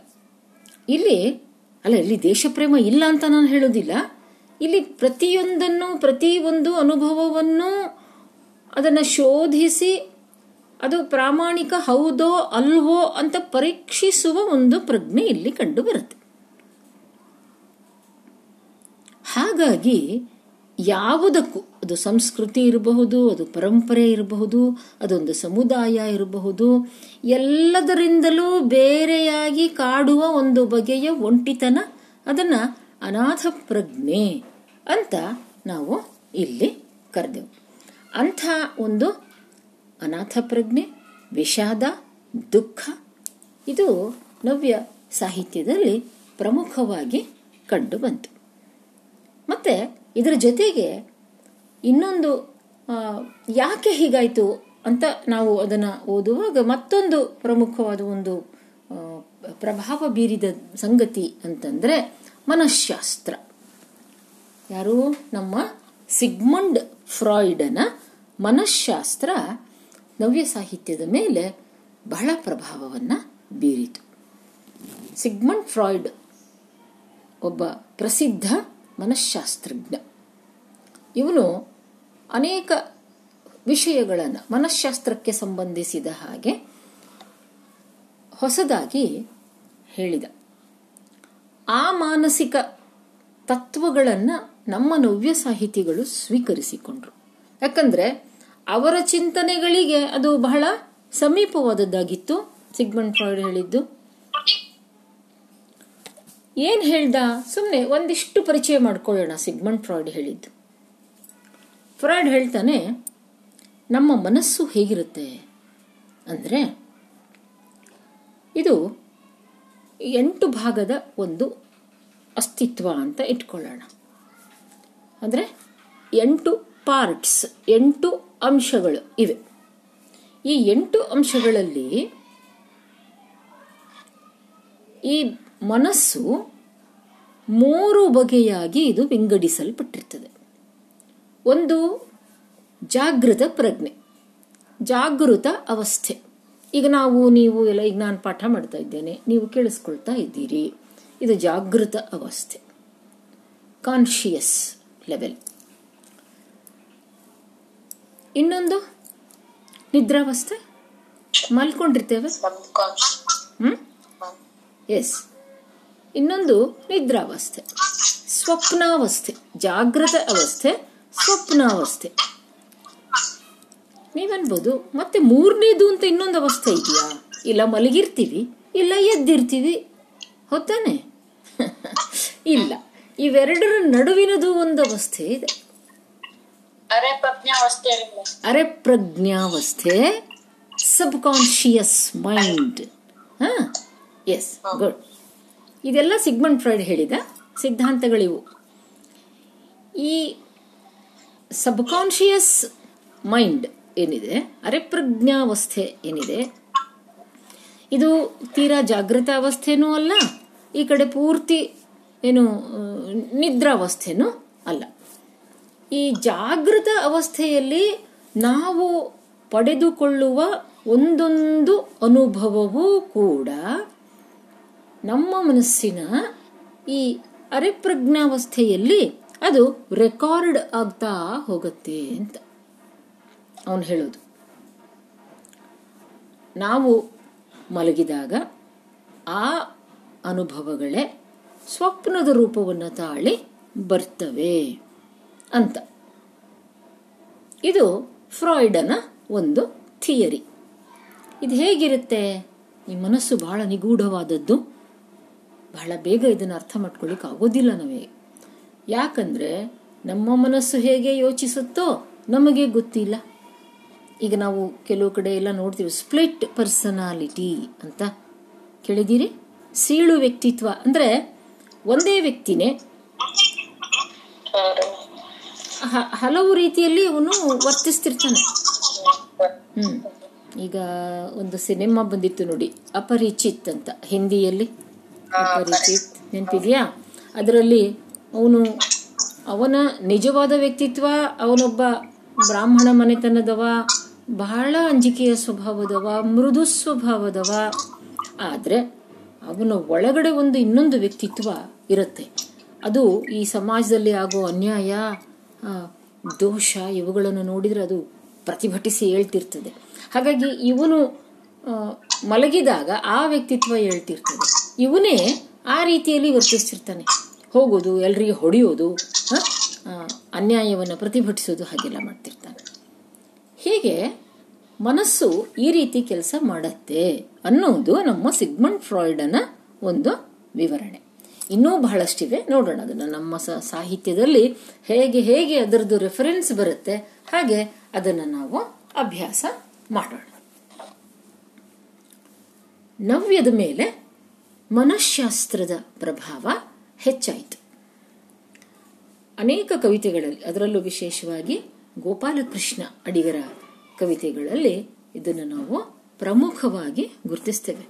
ಇಲ್ಲಿ, ಅಲ್ಲ, ಇಲ್ಲಿ ದೇಶಪ್ರೇಮ ಇಲ್ಲ ಅಂತ ನಾನು ಹೇಳೋದಿಲ್ಲ. ಇಲ್ಲಿ ಪ್ರತಿಯೊಂದನ್ನು ಪ್ರತಿಯೊಂದು ಅನುಭವವನ್ನು ಅದನ್ನು ಶೋಧಿಸಿ ಅದು ಪ್ರಾಮಾಣಿಕ ಹೌದೋ ಅಲ್ವೋ ಅಂತ ಪರೀಕ್ಷಿಸುವ ಒಂದು ಪ್ರಜ್ಞೆ ಇಲ್ಲಿ ಕಂಡು ಬರುತ್ತೆ. ಹಾಗಾಗಿ ಯಾವುದಕ್ಕೂ. ಅದು ಸಂಸ್ಕೃತಿ ಇರಬಹುದು, ಅದು ಪರಂಪರೆ ಇರಬಹುದು, ಅದೊಂದು ಸಮುದಾಯ ಇರಬಹುದು. ಎಲ್ಲದರಿಂದಲೂ ಬೇರೆಯಾಗಿ ಕಾಡುವ ಒಂದು ಬಗೆಯ ಒಂಟಿತನ, ಅದನ್ನು ಅನಾಥ ಪ್ರಜ್ಞೆ ಅಂತ ನಾವು ಇಲ್ಲಿ ಕರೆದೆವು. ಅಂಥ ಒಂದು ಅನಾಥ ಪ್ರಜ್ಞೆ, ವಿಷಾದ, ದುಃಖ, ಇದು ನವ್ಯ ಸಾಹಿತ್ಯದಲ್ಲಿ ಪ್ರಮುಖವಾಗಿ ಕಂಡು ಬಂತು. ಮತ್ತೆ ಇದರ ಜೊತೆಗೆ ಇನ್ನೊಂದು ಯಾಕೆ ಹೀಗಾಯಿತು ಅಂತ ನಾವು ಅದನ್ನು ಓದುವಾಗ ಮತ್ತೊಂದು ಪ್ರಮುಖವಾದ ಒಂದು ಪ್ರಭಾವ ಬೀರಿದ ಸಂಗತಿ ಅಂತಂದ್ರೆ ಮನಃಶಾಸ್ತ್ರ ಯಾರು? ನಮ್ಮ ಸಿಗ್ಮಂಡ್ ಫ್ರಾಯ್ಡನ ಮನಃಶಾಸ್ತ್ರ ನವ್ಯ ಸಾಹಿತ್ಯದ ಮೇಲೆ ಬಹಳ ಪ್ರಭಾವವನ್ನು ಬೀರಿತು. ಸಿಗ್ಮಂಡ್ ಫ್ರಾಯ್ಡ್ ಒಬ್ಬ ಪ್ರಸಿದ್ಧ ಮನಃಶಾಸ್ತ್ರಜ್ಞ ಇವನು ಅನೇಕ ವಿಷಯಗಳನ್ನು ಮನಃಶಾಸ್ತ್ರಕ್ಕೆ ಸಂಬಂಧಿಸಿದ ಹಾಗೆ ಹೊಸದಾಗಿ ಹೇಳಿದ. ಆ ಮಾನಸಿಕ ತತ್ವಗಳನ್ನು ನಮ್ಮ ನವ್ಯ ಸಾಹಿತಿಗಳು ಸ್ವೀಕರಿಸಿಕೊಂಡ್ರು. ಯಾಕಂದ್ರೆ ಅವರ ಚಿಂತನೆಗಳಿಗೆ ಅದು ಬಹಳ ಸಮೀಪವಾದದ್ದಾಗಿತ್ತು. ಸಿಗ್ಮಂಡ್ ಫ್ರಾಯ್ಡ್ ಹೇಳಿದ್ದು. ಏನ್ ಹೇಳ್ದ? ಸುಮ್ಮನೆ ಒಂದಿಷ್ಟು ಪರಿಚಯ ಮಾಡ್ಕೊಳ್ಳೋಣ, ಸಿಗ್ಮಂಡ್ ಫ್ರಾಯ್ಡ್ ಹೇಳಿದ್ದು. ಫ್ರಾಯ್ಡ್ ಹೇಳ್ತಾನೆ, ನಮ್ಮ ಮನಸ್ಸು ಹೇಗಿರುತ್ತೆ? ಅಂದರೆ, ಇದು ಎಂಟು ಭಾಗದ ಒಂದು ಅಸ್ತಿತ್ವ ಅಂತ ಇಟ್ಕೊಳ್ಳೋಣ. ಅಂದರೆ, ಎಂಟು ಪಾರ್ಟ್ಸ್, ಎಂಟು ಅಂಶಗಳು ಇವೆ. ಈ ಎಂಟು ಅಂಶಗಳಲ್ಲಿ ಈ ಮನಸ್ಸು ಮೂರು ಬಗೆಯಾಗಿ ಇದು ವಿಂಗಡಿಸಲ್ಪಟ್ಟಿರ್ತದೆ. ಒಂದು ಜಾಗೃತ ಪ್ರಜ್ಞೆ ಜಾಗೃತ ಅವಸ್ಥೆ. ಈಗ ನಾವು ನೀವು ಎಲ್ಲ ಈಗ ನಾನು ಪಾಠ ಮಾಡ್ತಾ ಇದ್ದೇನೆ ನೀವು ಕೇಳಿಸ್ಕೊಳ್ತಾ ಇದ್ದೀರಿ. ಇದು ಜಾಗೃತ ಅವಸ್ಥೆ ಕಾನ್ಶಿಯಸ್ ಲೆವೆಲ್ ಇನ್ನೊಂದು ನಿದ್ರಾವಸ್ಥೆ ಮಲ್ಕೊಂಡಿರ್ತೇವೆ? ಹ್ಮ್? ಎಸ್ ಇನ್ನೊಂದು ನಿದ್ರಾವಸ್ಥೆ. ಸ್ವಪ್ನಾವಸ್ಥೆ. ಜಾಗೃತ ಅವಸ್ಥೆ ಸ್ವಪ್ನಾವಸ್ಥೆ. ನೀವನ್ಬೋದು ಮತ್ತೆ ಮೂರನೇದು ಅಂತ ಇನ್ನೊಂದು ಅವಸ್ಥೆ ಇದೆಯಾ? ಇಲ್ಲ ಮಲಗಿರ್ತೀವಿ ಇಲ್ಲ ಎದ್ದಿರ್ತೀವಿ. ಹೊತ್ತಾನೆ <laughs> ಇಲ್ಲ. ಇವೆರಡರ ನಡುವಿನದು ಒಂದು ಅವಸ್ಥೆ ಇದೆ. ಅರೆ ಪ್ರಜ್ಞಾವಸ್ಥೆ ಸಬ್ ಕಾನ್ಶಿಯಸ್ ಮೈಂಡ್ ಹಾ ಎಸ್ ಗುಡ್ ಇದೆಲ್ಲ ಸಿಗ್ಮಂಡ್ ಫ್ರೈಡ್ ಹೇಳಿದ. ಸಿದ್ಧಾಂತಗಳಿವು. ಈ ಸಬ್ಕಾನ್ಷಿಯಸ್ ಮೈಂಡ್ ಏನಿದೆ, ಅರೆಪ್ರಜ್ಞಾವಸ್ಥೆ ಏನಿದೆ, ಇದು ತೀರಾ ಜಾಗೃತ ಅವಸ್ಥೆನೂ ಅಲ್ಲ, ಈ ಕಡೆ ಪೂರ್ತಿ ಏನು, ನಿದ್ರಾವಸ್ಥೆನೂ ಅಲ್ಲ. ಈ ಜಾಗೃತ ಅವಸ್ಥೆಯಲ್ಲಿ ನಾವು ಪಡೆದುಕೊಳ್ಳುವ ಒಂದೊಂದು ಅನುಭವವೂ ಕೂಡ ನಮ್ಮ ಮನಸ್ಸಿನ ಈ ಅರೆಪ್ರಜ್ಞಾವಸ್ಥೆಯಲ್ಲಿ ಅದು ರೆಕಾರ್ಡ್ ಆಗ್ತಾ ಹೋಗುತ್ತೆ ಅಂತ ಅವನು ಹೇಳೋದು. ನಾವು ಮಲಗಿದಾಗ ಆ ಅನುಭವಗಳೇ ಸ್ವಪ್ನದ ರೂಪವನ್ನು ತಾಳಿ ಬರ್ತವೆ ಅಂತ. ಇದು ಫ್ರಾಯ್ಡನ ಒಂದು ಥಿಯರಿ. ಇದು ಹೇಗಿರುತ್ತೆ? ಈ ಮನಸ್ಸು ಬಹಳ ನಿಗೂಢವಾದದ್ದು. ಬಹಳ ಬೇಗ ಇದನ್ನು ಅರ್ಥ ಮಾಡ್ಕೊಳ್ಳಿಕ್ಕೆ ಆಗೋದಿಲ್ಲ ನಮಗೆ. ಯಾಕಂದ್ರೆ ನಮ್ಮ ಮನಸ್ಸು ಹೇಗೆ ಯೋಚಿಸುತ್ತೋ ನಮಗೆ ಗೊತ್ತಿಲ್ಲ. ಈಗ ನಾವು ಕೆಲವು ಕಡೆ ಎಲ್ಲ ನೋಡ್ತೀವಿ ಸ್ಪ್ಲಿಟ್ ಪರ್ಸನಾಲಿಟಿ ಅಂತ. ಕೇಳಿದ್ದೀರಿ? ಸೀಳು ವ್ಯಕ್ತಿತ್ವ ಅಂದ್ರೆ ಒಂದೇ ವ್ಯಕ್ತಿನೇ. ಹಲವು ರೀತಿಯಲ್ಲಿ ಅವನು ವರ್ತಿಸ್ತಿರ್ತಾನೆ. ಹ್ಮ್. ಈಗ ಒಂದು ಸಿನಿಮಾ ಬಂದಿತ್ತು ನೋಡಿ, ಅಪರಿಚಿತ್ ಅಂತ, ಹಿಂದಿಯಲ್ಲಿ. ಅಪರಿಚಿತ್ ನೆನಪಿದೆಯಾ? ಅದರಲ್ಲಿ ಅವನು ಅವನ ನಿಜವಾದ ವ್ಯಕ್ತಿತ್ವ ಅವನೊಬ್ಬ ಬ್ರಾಹ್ಮಣ ಮನೆತನದವ ಬಹಳ ಅಂಜಿಕೆಯ ಸ್ವಭಾವದವ ಮೃದು ಸ್ವಭಾವದವ. ಆದರೆ ಅವನ ಒಳಗಡೆ ಒಂದು ಇನ್ನೊಂದು ವ್ಯಕ್ತಿತ್ವ ಇರುತ್ತೆ. ಅದು ಈ ಸಮಾಜದಲ್ಲಿ ಆಗೋ ಅನ್ಯಾಯ ದೋಷ ಇವುಗಳನ್ನು ನೋಡಿದರೆ ಅದು ಪ್ರತಿಭಟಿಸಿ ಹೇಳ್ತಿರ್ತದೆ. ಹಾಗಾಗಿ ಇವನು ಮಲಗಿದಾಗ ಆ ವ್ಯಕ್ತಿತ್ವ ಹೇಳ್ತಿರ್ತದೆ. ಇವನೇ ಆ ರೀತಿಯಲ್ಲಿ ವರ್ತಿಸ್ತಿರ್ತಾನೆ. ಹೋಗೋದು ಎಲ್ರಿಗೆ ಹೊಡೆಯೋದು ಅನ್ಯಾಯವನ್ನು ಪ್ರತಿಭಟಿಸೋದು ಹಾಗೆಲ್ಲ ಮಾಡ್ತಿರ್ತಾನೆ. ಹೀಗೆ ಮನಸ್ಸು ಈ ರೀತಿ ಕೆಲಸ ಮಾಡತ್ತೆ ಅನ್ನೋದು ನಮ್ಮ ಸಿಗ್ಮಂಡ್ ಫ್ರಾಯ್ಡನ ಒಂದು ವಿವರಣೆ. ಇನ್ನೂ ಬಹಳಷ್ಟಿವೆ. ನೋಡೋಣ ಅದನ್ನು ನಮ್ಮ ಸಾಹಿತ್ಯದಲ್ಲಿ ಹೇಗೆ ಹೇಗೆ ಅದರದ್ದು ರೆಫರೆನ್ಸ್ ಬರುತ್ತೆ. ಹಾಗೆ ಅದನ್ನು ನಾವು ಅಭ್ಯಾಸ ಮಾಡೋಣ. ನವ್ಯದ ಮೇಲೆ ಮನಃಶಾಸ್ತ್ರದ ಪ್ರಭಾವ ಹೆಚ್ಚಾಯಿತು. ಅನೇಕ ಕವಿತೆಗಳಲ್ಲಿ, ಅದರಲ್ಲೂ ವಿಶೇಷವಾಗಿ ಗೋಪಾಲಕೃಷ್ಣ ಅಡಿಗರ ಕವಿತೆಗಳಲ್ಲಿ ಇದನ್ನು ನಾವು ಪ್ರಮುಖವಾಗಿ ಗುರುತಿಸ್ತೇವೆ.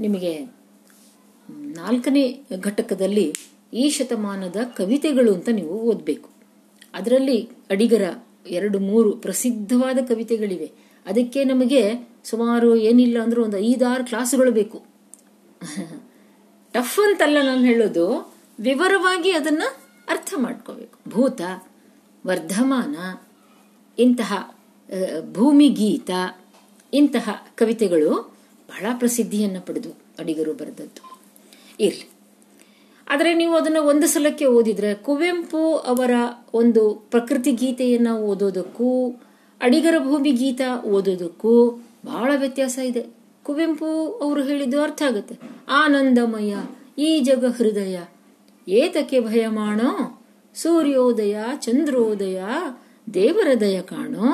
ನಿಮಗೆ ನಾಲ್ಕನೇ ಘಟಕದಲ್ಲಿ ಈ ಶತಮಾನದ ಕವಿತೆಗಳು ಅಂತ ನೀವು ಓದಬೇಕು. ಅದರಲ್ಲಿ ಅಡಿಗರ ಎರಡು ಮೂರು ಪ್ರಸಿದ್ಧವಾದ ಕವಿತೆಗಳಿವೆ. ಅದಕ್ಕೆ ನಮಗೆ ಸುಮಾರು ಏನಿಲ್ಲ ಅಂದ್ರೂ ಒಂದು ಐದಾರು ಕ್ಲಾಸುಗಳು ಬೇಕು. ಟಫ್ ಅಂತಲ್ಲ ನಾನು ಹೇಳೋದು, ವಿವರವಾಗಿ ಅದನ್ನ ಅರ್ಥ ಮಾಡ್ಕೋಬೇಕು. ಭೂತ, ವರ್ಧಮಾನ, ಇಂತಹ ಭೂಮಿ ಗೀತ, ಇಂತಹ ಕವಿತೆಗಳು ಬಹಳ ಪ್ರಸಿದ್ಧಿಯನ್ನು ಪಡೆದು ಅಡಿಗರು ಬರೆದದ್ದು. ಇರಲಿ. ಆದರೆ ನೀವು ಅದನ್ನು ಒಂದು ಸಲಕ್ಕೆ ಓದಿದ್ರೆ ಕುವೆಂಪು ಅವರ ಒಂದು ಪ್ರಕೃತಿ ಗೀತೆಯನ್ನು ಓದೋದಕ್ಕೂ, ಅಡಿಗರ ಭೂಮಿ ಗೀತ ಓದೋದಕ್ಕೂ ಬಹಳ ವ್ಯತ್ಯಾಸ ಇದೆ. ಕುವೆಂಪು ಅವರು ಹೇಳಿದ್ದು ಅರ್ಥ ಆಗುತ್ತೆ. ಆನಂದಮಯ, ಈ ಜಗ ಹೃದಯ. ಏತಕ್ಕೆ ಭಯ ಮಾಡೋ ಸೂರ್ಯೋದಯ, ಚಂದ್ರೋದಯ, ದೇವರ ದಯ ಕಾಣೋ?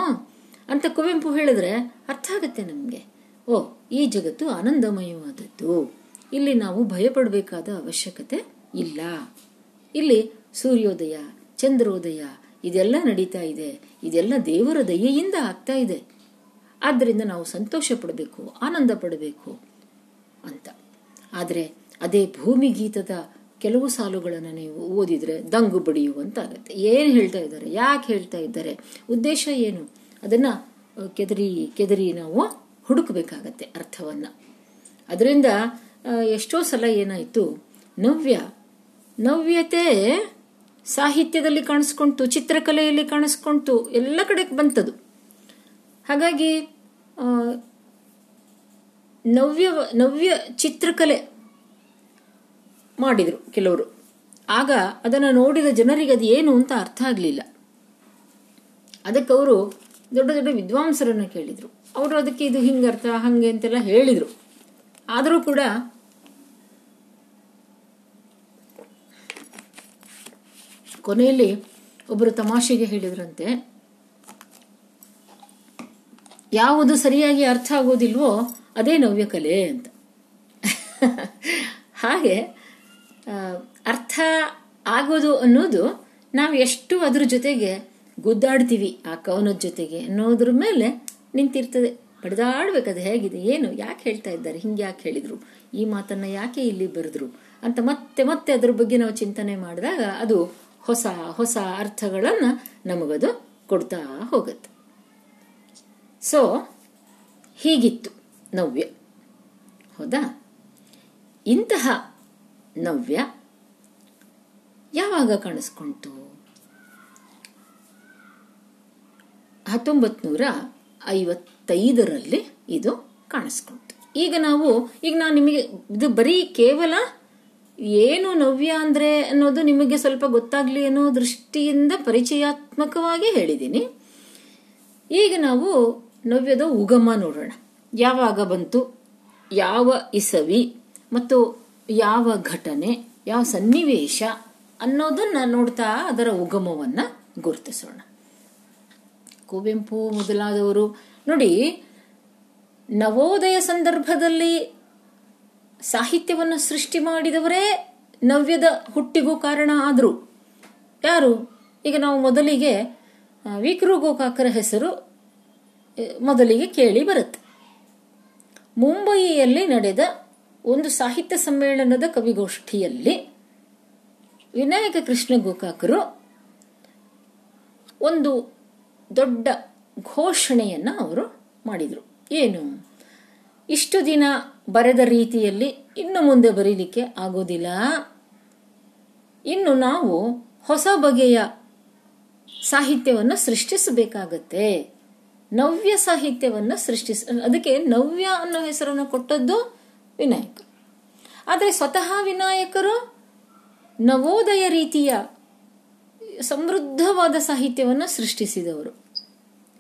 ಅಂತ ಕುವೆಂಪು ಹೇಳಿದ್ರೆ ಅರ್ಥ ಆಗುತ್ತೆ ನಮಗೆ. ಓ, ಈ ಜಗತ್ತು ಆನಂದಮಯವಾದದ್ದು. ಇಲ್ಲಿ ನಾವು ಭಯಪಡಬೇಕಾದ ಅವಶ್ಯಕತೆ ಇಲ್ಲ. ಇಲ್ಲಿ ಸೂರ್ಯೋದಯ, ಚಂದ್ರೋದಯ, ಇದೆಲ್ಲ ನಡೀತಾ ಇದೆ. ಇದೆಲ್ಲ ದೇವರ ದಯೆಯಿಂದ ಆಗ್ತಾ ಇದೆ. ಆದ್ದರಿಂದ ನಾವು ಸಂತೋಷ ಪಡಬೇಕು, ಆನಂದ ಪಡಬೇಕು ಅಂತ. ಆದರೆ ಅದೇ ಭೂಮಿ ಗೀತದ ಕೆಲವು ಸಾಲುಗಳನ್ನು ನೀವು ಓದಿದರೆ ದಂಗು ಬಡಿಯುವಂತಾಗುತ್ತೆ. ಏನು ಹೇಳ್ತಾ ಇದ್ದಾರೆ? ಯಾಕೆ ಹೇಳ್ತಾ ಇದ್ದಾರೆ? ಉದ್ದೇಶ ಏನು? ಅದನ್ನು ಕೆದರಿ ಕೆದರಿ ನಾವು ಹುಡುಕಬೇಕಾಗತ್ತೆ ಅರ್ಥವನ್ನು. ಅದರಿಂದ ಎಷ್ಟೋ ಸಲ ಏನಾಯಿತು? ನವ್ಯ, ನವ್ಯತೆ ಸಾಹಿತ್ಯದಲ್ಲಿ ಕಾಣಿಸ್ಕೊಂತು, ಚಿತ್ರಕಲೆಯಲ್ಲಿ ಕಾಣಿಸ್ಕೊಂತು, ಎಲ್ಲ ಕಡೆ ಬಂತದು. ಹಾಗಾಗಿ ನವ್ಯ ನವ್ಯ ಚಿತ್ರಕಲೆ ಮಾಡಿದರು ಕೆಲವರು. ಆಗ ಅದನ್ನು ನೋಡಿದ ಜನರಿಗೆ ಅದು ಏನು ಅಂತ ಅರ್ಥ ಆಗಲಿಲ್ಲ. ಅದಕ್ಕೆ ಅವರು ದೊಡ್ಡ ದೊಡ್ಡ ವಿದ್ವಾಂಸರನ್ನು ಕೇಳಿದರು. ಅವರು ಅದಕ್ಕೆ ಇದು ಹಿಂಗೆ ಅರ್ಥ, ಹಂಗೆ ಅಂತೆಲ್ಲ ಹೇಳಿದರು. ಆದರೂ ಕೂಡ ಕೊನೆಯಲ್ಲಿ ಒಬ್ಬರು ತಮಾಷೆಗೆ ಹೇಳಿದ್ರಂತೆ ಯಾವುದು ಸರಿಯಾಗಿ ಅರ್ಥ ಆಗೋದಿಲ್ವೋ ಅದೇ ನವ್ಯಕಲೆ ಅಂತ. ಹಾಗೆ ಅರ್ಥ ಆಗೋದು ಅನ್ನೋದು ನಾವು ಎಷ್ಟು ಅದ್ರ ಜೊತೆಗೆ ಗುದ್ದಾಡ್ತೀವಿ ಆ ಕವನದ ಜೊತೆಗೆ ಅನ್ನೋದ್ರ ಮೇಲೆ ನಿಂತಿರ್ತದೆ. ಬಡ್ದಾಡ್ಬೇಕು ಅದು ಹೇಗಿದೆ, ಏನು, ಯಾಕೆ ಹೇಳ್ತಾ ಇದ್ದಾರೆ, ಹಿಂಗೆ ಯಾಕೆ ಹೇಳಿದ್ರು, ಈ ಮಾತನ್ನ ಯಾಕೆ ಇಲ್ಲಿ ಬರೆದ್ರು ಅಂತ ಮತ್ತೆ ಮತ್ತೆ ಅದ್ರ ಬಗ್ಗೆ ನಾವು ಚಿಂತನೆ ಮಾಡಿದಾಗ ಅದು ಹೊಸ ಹೊಸ ಅರ್ಥಗಳನ್ನು ನಮಗದು ಕೊಡ್ತಾ ಹೋಗುತ್ತೆ. ಸೊ ಹೀಗಿತ್ತು ನವ್ಯ. ಹೌದಾ? ಇಂತಹ ನವ್ಯ ಯಾವಾಗ ಕಾಣಿಸ್ಕೊಂತು? ಹತ್ತೊಂಬತ್ನೂರ ಐವತ್ತೈದರಲ್ಲಿ ಇದು ಕಾಣಿಸ್ಕೊಂತು. ಈಗ ನಾವು, ಈಗ ನಾನು ನಿಮಗೆ, ಇದು ಬರೀ ಕೇವಲ ಏನು ನವ್ಯ ಅಂದ್ರೆ ಅನ್ನೋದು ನಿಮಗೆ ಸ್ವಲ್ಪ ಗೊತ್ತಾಗ್ಲಿ ಅನ್ನೋ ದೃಷ್ಟಿಯಿಂದ ಪರಿಚಯಾತ್ಮಕವಾಗಿ ಹೇಳಿದ್ದೀನಿ. ಈಗ ನಾವು ನವ್ಯದ ಉಗಮ ನೋಡೋಣ. ಯಾವಾಗ ಬಂತು? ಯಾವ ಇಸವಿ? ಮತ್ತು ಯಾವ ಘಟನೆ? ಯಾವ ಸನ್ನಿವೇಶ? ಅನ್ನೋದನ್ನ ನೋಡ್ತಾ ಅದರ ಉಗಮವನ್ನ ಗುರುತಿಸೋಣ. ಕುವೆಂಪು ಮೊದಲಾದವರು, ನೋಡಿ, ನವೋದಯ ಸಂದರ್ಭದಲ್ಲಿ ಸಾಹಿತ್ಯವನ್ನು ಸೃಷ್ಟಿ ಮಾಡಿದವರೇ ನವ್ಯದ ಹುಟ್ಟಿಗೂ ಕಾರಣ ಆದರು. ಯಾರು? ಈಗ ನಾವು ಮೊದಲಿಗೆ ವಿಕ್ರು ಗೋಕಾಕರ ಹೆಸರು ಮೊದಲಿಗೆ ಕೇಳಿ ಬರುತ್ತೆ. ಮುಂಬಯಿಯಲ್ಲಿ ನಡೆದ ಒಂದು ಸಾಹಿತ್ಯ ಸಮ್ಮೇಳನದ ಕವಿಗೋಷ್ಠಿಯಲ್ಲಿ ವಿನಾಯಕ ಕೃಷ್ಣ ಗೋಕಾಕರು ಒಂದು ದೊಡ್ಡ ಘೋಷಣೆಯನ್ನು ಅವರು ಮಾಡಿದರು. ಏನು? ಇಷ್ಟು ದಿನ ಬರೆದ ರೀತಿಯಲ್ಲಿ ಇನ್ನು ಮುಂದೆ ಬರೀಲಿಕ್ಕೆ ಆಗೋದಿಲ್ಲ. ಇನ್ನು ನಾವು ಹೊಸ ಬಗೆಯ ಸಾಹಿತ್ಯವನ್ನು ಸೃಷ್ಟಿಸಬೇಕಾಗತ್ತೆ. ನವ್ಯ ಸಾಹಿತ್ಯವನ್ನು ಸೃಷ್ಟಿಸ, ಅದಕ್ಕೆ ನವ್ಯ ಅನ್ನೋ ಹೆಸರನ್ನು ಕೊಟ್ಟದ್ದು ವಿನಾಯಕ. ಆದರೆ ಸ್ವತಃ ವಿನಾಯಕರು ನವೋದಯ ರೀತಿಯ ಸಮೃದ್ಧವಾದ ಸಾಹಿತ್ಯವನ್ನು ಸೃಷ್ಟಿಸಿದವರು.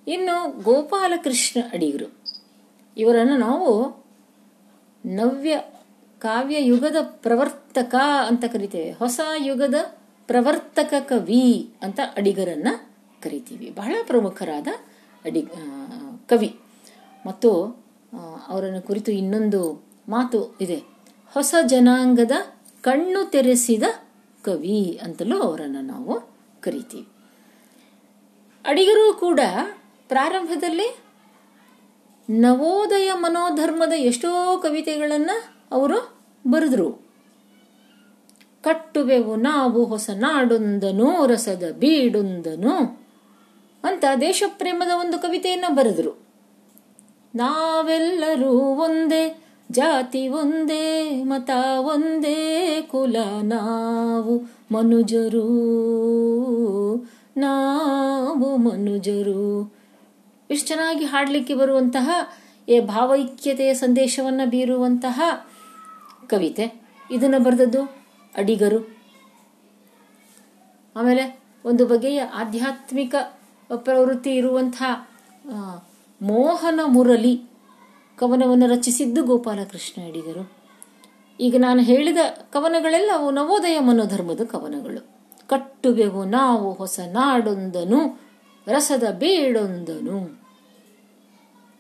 ಇನ್ನು ಗೋಪಾಲಕೃಷ್ಣ ಅಡಿಗರು. ಇವರನ್ನು ನಾವು ನವ್ಯ ಕಾವ್ಯ ಯುಗದ ಪ್ರವರ್ತಕ ಅಂತ ಕರಿತೇವೆ. ಹೊಸ ಯುಗದ ಪ್ರವರ್ತಕ ಕವಿ ಅಂತ ಅಡಿಗರನ್ನ ಕರಿತೀವಿ. ಬಹಳ ಪ್ರಮುಖರಾದ ಅಡಿ ಕವಿ. ಮತ್ತು ಅವರನ್ನು ಕುರಿತು ಇನ್ನೊಂದು ಮಾತು ಇದೆ. ಹೊಸ ಜನಾಂಗದ ಕಣ್ಣು ತೆರೆಸಿದ ಕವಿ ಅಂತಲೂ ಅವರನ್ನು ನಾವು ಕರಿತೀವಿ. ಅಡಿಗರು ಕೂಡ ಪ್ರಾರಂಭದಲ್ಲಿ ನವೋದಯ ಮನೋಧರ್ಮದ ಎಷ್ಟೋ ಕವಿತೆಗಳನ್ನು ಅವರು ಬರೆದ್ರು. ಕಟ್ಟುವೆವು ನಾವು ಹೊಸ ನಾಡೊಂದನು, ರಸದ ಬೀಡೊಂದನು. ಅಂತ ದೇಶಪ್ರೇಮದ ಒಂದು ಕವಿತೆಯನ್ನು ಬರೆದರು. ನಾವೆಲ್ಲರೂ ಒಂದೇ, ಜಾತಿ ಒಂದೇ, ಮತ ಒಂದೇ, ಕುಲ ನಾವು ಮನುಜರು. ನಾವು ಮನುಜರು. ಇಷ್ಟು ಚೆನ್ನಾಗಿ ಹಾಡಲಿಕ್ಕೆ ಬರುವಂತಹ ಏ ಭಾವೈಕ್ಯತೆಯ ಸಂದೇಶವನ್ನ ಬೀರುವಂತಹ ಕವಿತೆ. ಇದನ್ನು ಬರೆದದ್ದು ಅಡಿಗರು. ಆಮೇಲೆ ಒಂದು ಬಗೆಯ ಆಧ್ಯಾತ್ಮಿಕ ಪ್ರವೃತ್ತಿ ಇರುವಂತಹ ಮೋಹನ ಮುರಳಿ ಕವನವನ್ನು ರಚಿಸಿದ್ದು ಗೋಪಾಲಕೃಷ್ಣ ಅಡಿಗರು. ಈಗ ನಾನು ಹೇಳಿದ ಕವನಗಳೆಲ್ಲ ಅವು ನವೋದಯ ಮನೋಧರ್ಮದ ಕವನಗಳು. ಕಟ್ಟುವೆವು ನಾವು ಹೊಸ ನಾಡೊಂದನು, ರಸದ ಬೇಡೊಂದನು.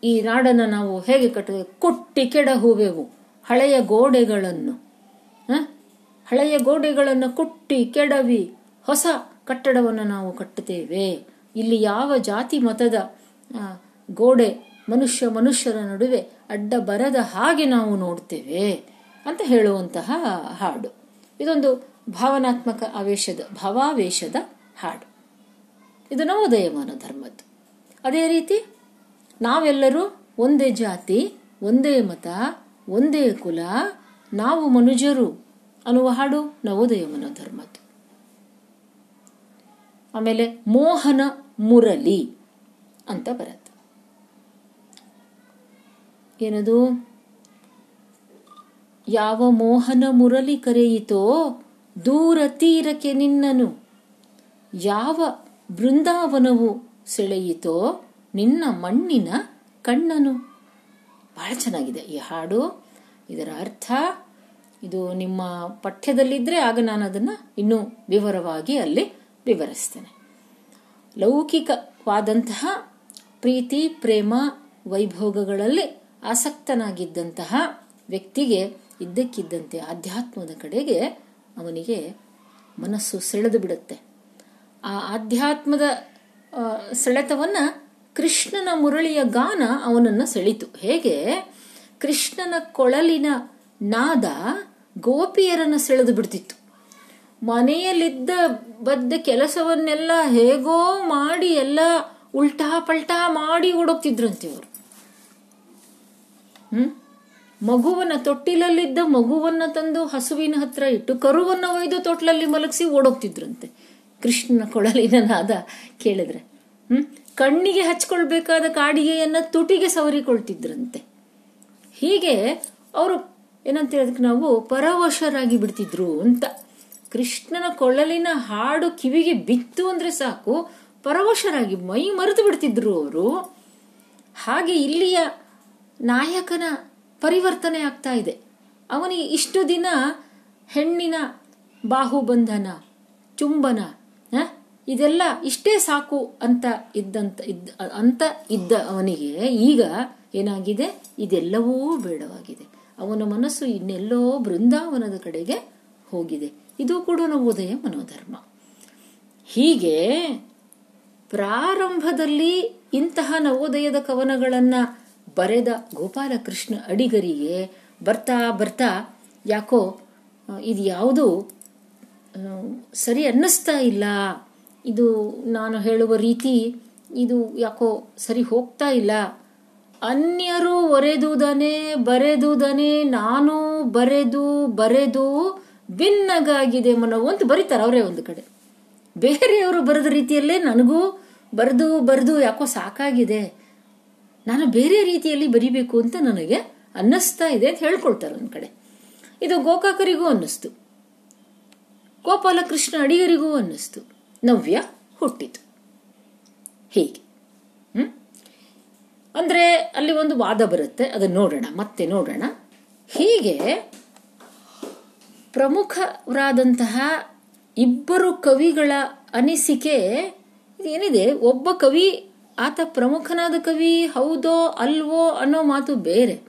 ಈ ನಾಡನ್ನು ನಾವು ಹೇಗೆ ಕಟ್ಟ ಕೊಟ್ಟಿ ಕೆಡಹುವೆವು ಹಳೆಯ ಗೋಡೆಗಳನ್ನು? ಹಳೆಯ ಗೋಡೆಗಳನ್ನು ಕುಟ್ಟಿ ಕೆಡವಿ ಹೊಸ ಕಟ್ಟಡವನ್ನು ನಾವು ಕಟ್ಟುತ್ತೇವೆ. ಇಲ್ಲಿ ಯಾವ ಜಾತಿ ಮತದ ಗೋಡೆ ಮನುಷ್ಯ ಮನುಷ್ಯರ ನಡುವೆ ಅಡ್ಡ ಬರದ ಹಾಗೆ ನಾವು ನೋಡ್ತೇವೆ ಅಂತ ಹೇಳುವಂತಹ ಹಾಡು. ಇದೊಂದು ಭಾವನಾತ್ಮಕ ಆವೇಶದ, ಭಾವಾವೇಶದ ಹಾಡು. ಇದು ನವೋದಯಮಾನ ಧರ್ಮದ್ದು. ಅದೇ ರೀತಿ ನಾವೆಲ್ಲರೂ ಒಂದೇ ಜಾತಿ, ಒಂದೇ ಮತ, ಒಂದೇ ಕುಲ, ನಾವು ಮನುಜರು ಅನ್ನುವ ಹಾಡು ನವೋದಯಮನ ಧರ್ಮದ್ದು. ಆಮೇಲೆ ಮೋಹನ ಮುರಳಿ ಅಂತ ಬರುತ್ತೆ. ಏನದು? ಯಾವ ಮೋಹನ ಮುರಳಿ ಕರೆಯಿತೋ ದೂರ ತೀರಕ್ಕೆ ನಿನ್ನನು. ಯಾವ ಬೃಂದಾವನವು ಸೆಳೆಯಿತೋ ನಿನ್ನ ಮಣ್ಣಿನ ಕಣ್ಣನು. ಬಹಳ ಚೆನ್ನಾಗಿದೆ ಈ ಹಾಡು. ಇದರ ಅರ್ಥ, ಇದು ನಿಮ್ಮ ಪಠ್ಯದಲ್ಲಿದ್ದರೆ ಆಗ ನಾನು ಅದನ್ನು ಇನ್ನೂ ವಿವರವಾಗಿ ಅಲ್ಲಿ ವಿವರಿಸ್ತೇನೆ. ಲೌಕಿಕವಾದಂತಹ ಪ್ರೀತಿ, ಪ್ರೇಮ, ವೈಭೋಗಗಳಲ್ಲಿ ಆಸಕ್ತನಾಗಿದ್ದಂತಹ ವ್ಯಕ್ತಿಗೆ ಇದ್ದಕ್ಕಿದ್ದಂತೆ ಆಧ್ಯಾತ್ಮದ ಕಡೆಗೆ ಅವನಿಗೆ ಮನಸ್ಸು ಸೆಳೆದು ಬಿಡುತ್ತೆ. ಆ ಆಧ್ಯಾತ್ಮದ ಸೆಳೆತವನ್ನು ಕೃಷ್ಣನ ಮುರಳಿಯ ಗಾನ ಅವನನ್ನ ಸೆಳಿತು. ಹೇಗೆ? ಕೃಷ್ಣನ ಕೊಳಲಿನ ನಾದ ಗೋಪಿಯರನ್ನು ಸೆಳೆದು ಬಿಡ್ತಿತ್ತು. ಮನೆಯಲ್ಲಿದ್ದ ಬದ್ದ ಕೆಲಸವನ್ನೆಲ್ಲ ಹೇಗೋ ಮಾಡಿ ಎಲ್ಲ ಉಲ್ಟಾ ಪಲ್ಟಾ ಮಾಡಿ ಓಡೋಗ್ತಿದ್ರಂತೆ ಅವರು ಹ್ಮ್? ಮಗುವನ್ನ ತೊಟ್ಟಿಲಲ್ಲಿದ್ದ ಮಗುವನ್ನ ತಂದು ಹಸುವಿನ ಹತ್ರ ಇಟ್ಟು ಕರುವನ್ನ ಒಯ್ದು ತೊಟ್ಲಲ್ಲಿ ಮಲಗಿಸಿ ಓಡೋಗ್ತಿದ್ರಂತೆ. ಕೃಷ್ಣನ ಕೊಳಲಿನ ನಾದ ಕೇಳಿದ್ರೆ. ಹ್ಮ್? ಕಣ್ಣಿಗೆ ಹಚ್ಕೊಳ್ಬೇಕಾದ ಕಾಡಿಗೆಯನ್ನ ತುಟಿಗೆ ಸವರಿಕೊಳ್ತಿದ್ರಂತೆ. ಹೀಗೆ ಅವರು ಏನಂತ ಹೇಳೋದಕ್ಕೆ ನಾವು ಪರವಶರಾಗಿ ಬಿಡ್ತಿದ್ರು ಅಂತ. ಕೃಷ್ಣನ ಕೊಳ್ಳಲಿನ ಹಾಡು ಕಿವಿಗೆ ಬಿತ್ತು ಅಂದ್ರೆ ಸಾಕು, ಪರವಶರಾಗಿ ಮೈ ಮರೆತು ಬಿಡ್ತಿದ್ರು ಅವರು. ಹಾಗೆ ಇಲ್ಲಿಯ ನಾಯಕನ ಪರಿವರ್ತನೆ ಆಗ್ತಾ ಇದೆ. ಅವನಿಗೆ ಇಷ್ಟು ದಿನ ಹೆಣ್ಣಿನ ಬಾಹುಬಂಧನ, ಚುಂಬನ? ಇದೆಲ್ಲ ಇಷ್ಟೇ ಸಾಕು ಅಂತ ಇದ್ದಂತ, ಇದ್ದ, ಅಂತ ಇದ್ದ ಅವನಿಗೆ ಈಗ ಏನಾಗಿದೆ? ಇದೆಲ್ಲವೂ ಬೇಡವಾಗಿದೆ. ಅವನ ಮನಸ್ಸು ಇನ್ನೆಲ್ಲೋ ಬೃಂದಾವನದ ಕಡೆಗೆ ಹೋಗಿದೆ. ಇದು ಕೂಡ ನವೋದಯ ಮನೋಧರ್ಮ ಹೀಗೆ ಪ್ರಾರಂಭದಲ್ಲಿ ಇಂತಹ ನವೋದಯದ ಕವನಗಳನ್ನು ಬರೆದ ಗೋಪಾಲಕೃಷ್ಣ ಅಡಿಗರಿಗೆ ಬರ್ತಾ ಬರ್ತಾ ಯಾಕೋ ಇದು ಯಾವುದು ಸರಿ ಅನ್ನಿಸ್ತಾ ಇಲ್ಲ. ಇದು ನಾನು ಹೇಳುವ ರೀತಿ ಇದು ಯಾಕೋ ಸರಿ ಹೋಗ್ತಾ ಇಲ್ಲ. ಅನ್ಯರು ಒರೆದುದನೆ ಬರೆದುದನೆ, ನಾನು ಬರೆದು ಬರೆದು ಭಿನ್ನಗಾಗಿದೆ ಮನವು ಅಂತ ಬರೀತಾರೆ ಅವರೇ ಒಂದು ಕಡೆ. ಬೇರೆಯವರು ಬರೆದ ರೀತಿಯಲ್ಲೇ ನನಗೂ ಬರೆದು ಬರೆದು ಯಾಕೋ ಸಾಕಾಗಿದೆ. ನಾನು ಬೇರೆ ರೀತಿಯಲ್ಲಿ ಬರಿಬೇಕು ಅಂತ ನನಗೆ ಅನ್ನಿಸ್ತಾ ಇದೆ ಅಂತ ಹೇಳ್ಕೊಳ್ತಾರೆ ಒಂದು ಕಡೆ. ಇದು ಗೋಕಾಕರಿಗೂ ಅನ್ನಿಸ್ತು. ಗೋಪಾಲಕೃಷ್ಣ ಅಡಿಗರಿಗೂ ಅನ್ನಿಸ್ತು. ನವ್ಯ ಹುಟ್ಟಿತು. ಹೀಗೆ. ಹ್ಮ್? ಅಂದ್ರೆ ಅಲ್ಲಿ ಒಂದು ವಾದ ಬರುತ್ತೆ. ಅದನ್ನ ನೋಡೋಣ. ಮತ್ತೆ ನೋಡೋಣ. ಹೀಗೆ ಪ್ರಮುಖರಾದಂತಹ ಇಬ್ಬರು ಕವಿಗಳ ಅನಿಸಿಕೆ ಏನಿದೆ? ಒಬ್ಬ ಕವಿ ಆತ ಪ್ರಮುಖನಾದ ಕವಿ ಹೌದೋ ಅಲ್ವೋ ಅನ್ನೋ ಮಾತು ಬೇರೆ.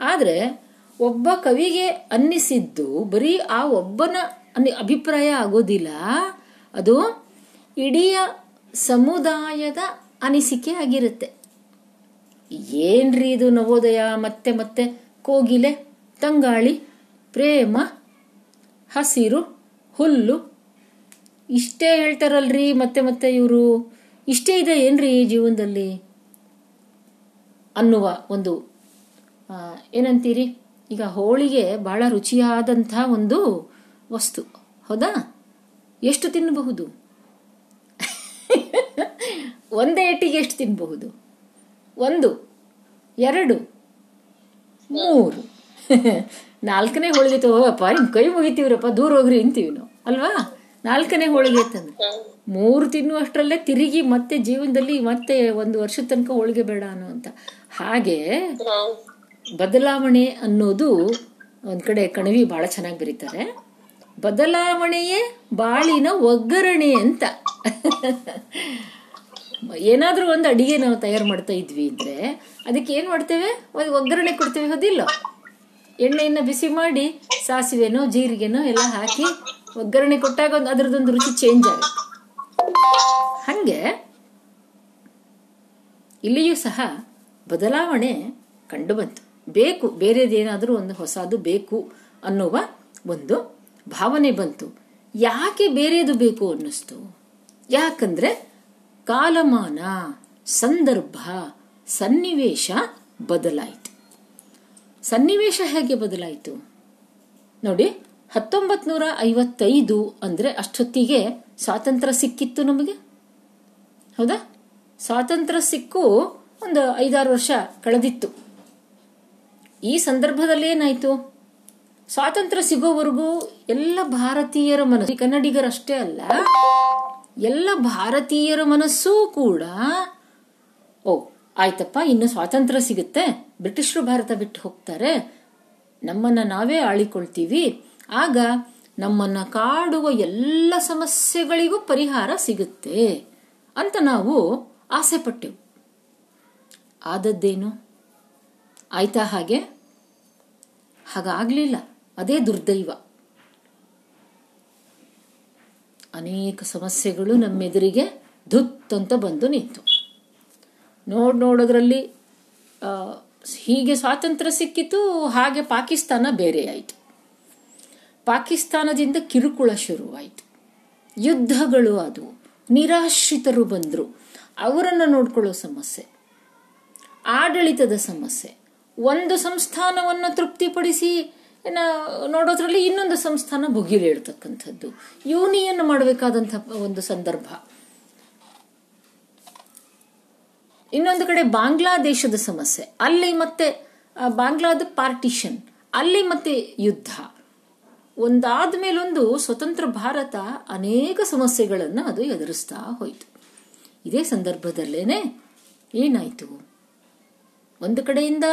ಆದರೆ ಒಬ್ಬ ಕವಿಗೆ ಅನ್ನಿಸಿದ್ದು ಬರೀ ಆ ಒಬ್ಬನ ಅಭಿಪ್ರಾಯ ಆಗೋದಿಲ್ಲ. ಅದು ಇಡೀ ಸಮುದಾಯದ ಅನಿಸಿಕೆ ಆಗಿರುತ್ತೆ. ಏನ್ರಿ ಇದು ನವೋದಯ? ಮತ್ತೆ ಮತ್ತೆ ಕೋಗಿಲೆ, ತಂಗಾಳಿ, ಪ್ರೇಮ ಹಸಿರು, ಹುಲ್ಲು. ಇಷ್ಟೇ ಹೇಳ್ತಾರಲ್ರಿ, ಮತ್ತೆ ಮತ್ತೆ ಇವರು. ಇಷ್ಟೇ ಇದೆ ಏನ್ರಿ ಜೀವನದಲ್ಲಿ? ಅನ್ನುವ ಒಂದು ಏನಂತೀರಿ? ಈಗ ಹೋಳಿಗೆ ಬಹಳ ರುಚಿಯಾದಂಥ ಒಂದು ವಸ್ತು. ಹೌದಾ? ಎಷ್ಟು ತಿನ್ನಬಹುದು <laughs> ಒಂದೇ ಏಟಿಗೆ ಎಷ್ಟು ತಿನ್ನಬಹುದು ಒಂದು, ಎರಡು, ಮೂರು. <laughs> ನಾಲ್ಕನೇ ಹೋಳಿಗೆ ತಗೋಪ್ಪ, ನಿಮ್ ಕೈ ಮುಗಿತೀವ್ರಪ್ಪ, ದೂರ ಹೋಗ್ರಿ ಅಂತೀವಿ ನಾವು. ಅಲ್ವಾ? ನಾಲ್ಕನೇ ಹೋಳಿಗೆ ತಂದ್ರೆ ಮೂರು ತಿನ್ನುವಷ್ಟರಲ್ಲೇ ತಿರುಗಿ ಮತ್ತೆ ಜೀವನದಲ್ಲಿ ಮತ್ತೆ ಒಂದು ವರ್ಷದ ತನಕ ಹೋಳಿಗೆ ಬೇಡ ಅನ್ನೋ ಅಂತ ಹಾಗೆ ಬದಲಾವಣೆ ಅನ್ನೋದು ಒಂದ್ ಕಡೆ ಕಣವಿ ಬಹಳ ಚೆನ್ನಾಗಿ ಬರೀತಾರೆ. ಬದಲಾವಣೆಯೇ ಬಾಳಿನ ಒಗ್ಗರಣೆ ಅಂತ. ಏನಾದ್ರೂ ಒಂದು ಅಡಿಗೆ ನಾವು ತಯಾರು ಮಾಡ್ತಾ ಇದ್ವಿ ಅಂದ್ರೆ ಅದಕ್ಕೆ ಏನ್ ಮಾಡ್ತೇವೆ? ಒಗ್ಗರಣೆ ಕೊಡ್ತೇವೆ, ಹೌದಿಲ್ಲ? ಎಣ್ಣೆಯನ್ನ ಬಿಸಿ ಮಾಡಿ ಸಾಸಿವೆನೋ, ಜೀರಿಗೆನೋ ಎಲ್ಲ ಹಾಕಿ ಒಗ್ಗರಣೆ ಕೊಟ್ಟಾಗ ಒಂದು ಅದರದೊಂದು ರುಚಿ ಚೇಂಜ್ ಆಗುತ್ತೆ. ಹಂಗೆ ಇಲ್ಲಿಯೂ ಸಹ ಬದಲಾವಣೆ ಕಂಡು ಬಂತು. ಬೇಕು ಬೇರೆದೇನಾದರೂ ಒಂದು ಹೊಸದು ಬೇಕು ಅನ್ನುವ ಒಂದು ಭಾವನೆ ಬಂತು. ಯಾಕೆ ಬೇರೆದು ಬೇಕು ಅನ್ನಿಸ್ತು? ಯಾಕಂದ್ರೆ ಕಾಲಮಾನ, ಸಂದರ್ಭ, ಸನ್ನಿವೇಶ ಬದಲಾಯಿತು. ಸನ್ನಿವೇಶ ಹೇಗೆ ಬದಲಾಯಿತು? ನೋಡಿ ಹತ್ತೊಂಬತ್ ನೂರ ಐವತ್ತೈದು ಅಂದ್ರೆ ಅಷ್ಟೊತ್ತಿಗೆ ಸ್ವಾತಂತ್ರ್ಯ ಸಿಕ್ಕಿತ್ತು ನಮಗೆ. ಹೌದಾ? ಸ್ವಾತಂತ್ರ್ಯ ಸಿಕ್ಕು ಒಂದು ಐದಾರು ವರ್ಷ ಕಳೆದಿತ್ತು. ಈ ಸಂದರ್ಭದಲ್ಲಿ ಏನಾಯ್ತು? ಸ್ವಾತಂತ್ರ್ಯ ಸಿಗೋವರೆಗೂ ಎಲ್ಲ ಭಾರತೀಯರ ಮನಸ್ಸು ಕನ್ನಡಿಗರಷ್ಟೇ ಅಲ್ಲ, ಎಲ್ಲ ಭಾರತೀಯರ ಮನಸ್ಸೂ ಕೂಡ, ಓ, ಆಯ್ತಪ್ಪ, ಇನ್ನು ಸ್ವಾತಂತ್ರ್ಯ ಸಿಗುತ್ತೆ. ಬ್ರಿಟಿಷರು ಭಾರತ ಬಿಟ್ಟು ಹೋಗ್ತಾರೆ, ನಮ್ಮನ್ನ ನಾವೇ ಆಳಿಕೊಳ್ತೀವಿ. ಆಗ ನಮ್ಮನ್ನ ಕಾಡುವ ಎಲ್ಲ ಸಮಸ್ಯೆಗಳಿಗೂ ಪರಿಹಾರ ಸಿಗುತ್ತೆ ಅಂತ ನಾವು ಆಸೆ ಪಟ್ಟೆವು. ಆದದ್ದೇನು? ಆಯ್ತಾ ಹಾಗೆ? ಹಾಗಾಗ್ಲಿಲ್ಲ. ಅದೇ ದುರ್ದೈವ. ಅನೇಕ ಸಮಸ್ಯೆಗಳು ನಮ್ಮೆದುರಿಗೆ ಧುತ್ ಅಂತ ಬಂದು ನಿಂತು. ನೋಡ್ ನೋಡೋದ್ರಲ್ಲಿ ಹೀಗೆ ಸ್ವಾತಂತ್ರ್ಯ ಸಿಕ್ಕಿತು, ಹಾಗೆ ಪಾಕಿಸ್ತಾನ ಬೇರೆ ಆಯಿತು. ಪಾಕಿಸ್ತಾನದಿಂದ ಕಿರುಕುಳ ಶುರುವಾಯಿತು. ಯುದ್ಧಗಳು ಆದವು ನಿರಾಶ್ರಿತರು ಬಂದರು. ಅವರನ್ನು ನೋಡ್ಕೊಳ್ಳೋ ಸಮಸ್ಯೆ, ಆಡಳಿತದ ಸಮಸ್ಯೆ. ಒಂದು ಸಂಸ್ಥಾನವನ್ನು ತೃಪ್ತಿಪಡಿಸಿ ನೋಡೋದ್ರಲ್ಲಿ ಇನ್ನೊಂದು ಸಂಸ್ಥಾನ ಭುಗಿಲೇಳ್ತಕ್ಕಂಥದ್ದು. ಯೂನಿಯನ್ ಮಾಡಬೇಕಾದಂಥ ಒಂದು ಸಂದರ್ಭ. ಇನ್ನೊಂದು ಕಡೆ ಬಾಂಗ್ಲಾದೇಶದ ಸಮಸ್ಯೆ. ಅಲ್ಲಿ ಮತ್ತೆ ಬಾಂಗ್ಲಾದ ಪಾರ್ಟಿಷನ್, ಅಲ್ಲಿ ಮತ್ತೆ ಯುದ್ಧ. ಒಂದಾದ ಮೇಲೊಂದು ಸ್ವತಂತ್ರ ಭಾರತ ಅನೇಕ ಸಮಸ್ಯೆಗಳನ್ನು ಅದು ಎದುರಿಸ್ತಾ ಹೋಯಿತು. ಇದೇ ಸಂದರ್ಭದಲ್ಲೇನೆ ಏನಾಯಿತು? ಒಂದು ಕಡೆಯಿಂದ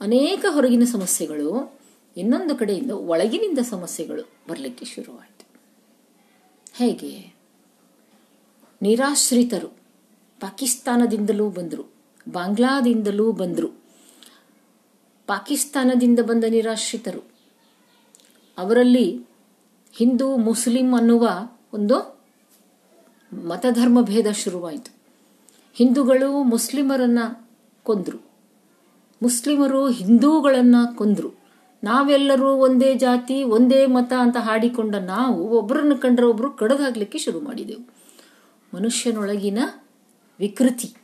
ಅನೇಕ ಹೊರಗಿನ ಸಮಸ್ಯೆಗಳು, ಇನ್ನೊಂದು ಕಡೆಯಿಂದ ಒಳಗಿನಿಂದ ಸಮಸ್ಯೆಗಳು ಬರಲಿಕ್ಕೆ ಶುರುವಾಯಿತು. ಹೇಗೆ? ನಿರಾಶ್ರಿತರು. ಪಾಕಿಸ್ತಾನದಿಂದಲೂ ಬಂದರು. ಬಾಂಗ್ಲಾದಿಂದಲೂ ಬಂದರು. ಪಾಕಿಸ್ತಾನದಿಂದ ಬಂದ ನಿರಾಶ್ರಿತರು. ಅವರಲ್ಲಿ ಹಿಂದೂ, ಮುಸ್ಲಿಂ ಅನ್ನುವ ಒಂದು ಮತಧರ್ಮ ಭೇದ ಶುರುವಾಯಿತು. ಹಿಂದೂಗಳು ಮುಸ್ಲಿಮರನ್ನ ಕೊಂದರು. ಮುಸ್ಲಿಮರು ಹಿಂದೂಗಳನ್ನು ಕೊಂದರು. ನಾವೆಲ್ಲರೂ ಒಂದೇ ಜಾತಿ, ಒಂದೇ ಮತ ಅಂತ ಹಾಡಿಕೊಂಡ ನಾವು ಒಬ್ಬರನ್ನು ಕಂಡ್ರೆ ಒಬ್ಬರು ಕಡದಾಗ್ಲಿಕ್ಕೆ ಶುರು ಮಾಡಿದೆವು. ಮನುಷ್ಯನೊಳಗಿನ ವಿಕೃತಿ,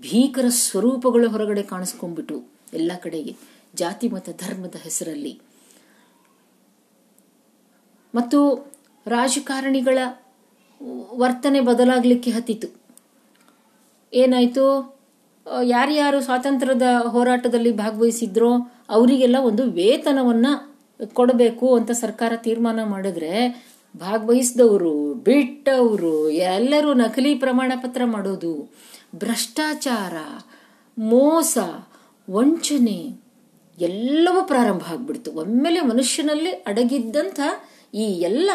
ಭೀಕರ ಸ್ವರೂಪಗಳು ಹೊರಗಡೆ ಕಾಣಿಸ್ಕೊಂಡ್ಬಿಟ್ಟು ಎಲ್ಲ ಕಡೆಗೆ, ಜಾತಿ ಮತ ಧರ್ಮದ ಹೆಸರಲ್ಲಿ. ಮತ್ತು ರಾಜಕಾರಣಿಗಳ ವರ್ತನೆ ಬದಲಾಗಲಿಕ್ಕೆ ಹತ್ತಿತು. ಏನಾಯ್ತು? ಯಾರ್ಯಾರು ಸ್ವಾತಂತ್ರ್ಯದ ಹೋರಾಟದಲ್ಲಿ ಭಾಗವಹಿಸಿದ್ರೋ ಅವರಿಗೆಲ್ಲ ಒಂದು ವೇತನವನ್ನ ಕೊಡಬೇಕು ಅಂತ ಸರ್ಕಾರ ತೀರ್ಮಾನ ಮಾಡಿದ್ರೆ ಭಾಗವಹಿಸಿದವರು, ಬಿಟ್ಟವರು, ಎಲ್ಲರೂ ನಕಲಿ ಪ್ರಮಾಣ ಪತ್ರ ಮಾಡೋದು, ಭ್ರಷ್ಟಾಚಾರ, ಮೋಸ, ವಂಚನೆ, ಎಲ್ಲವೂ ಪ್ರಾರಂಭ ಆಗ್ಬಿಡ್ತು. ಒಮ್ಮೆಲೆ ಮನುಷ್ಯನಲ್ಲಿ ಅಡಗಿದ್ದಂಥ ಈ ಎಲ್ಲ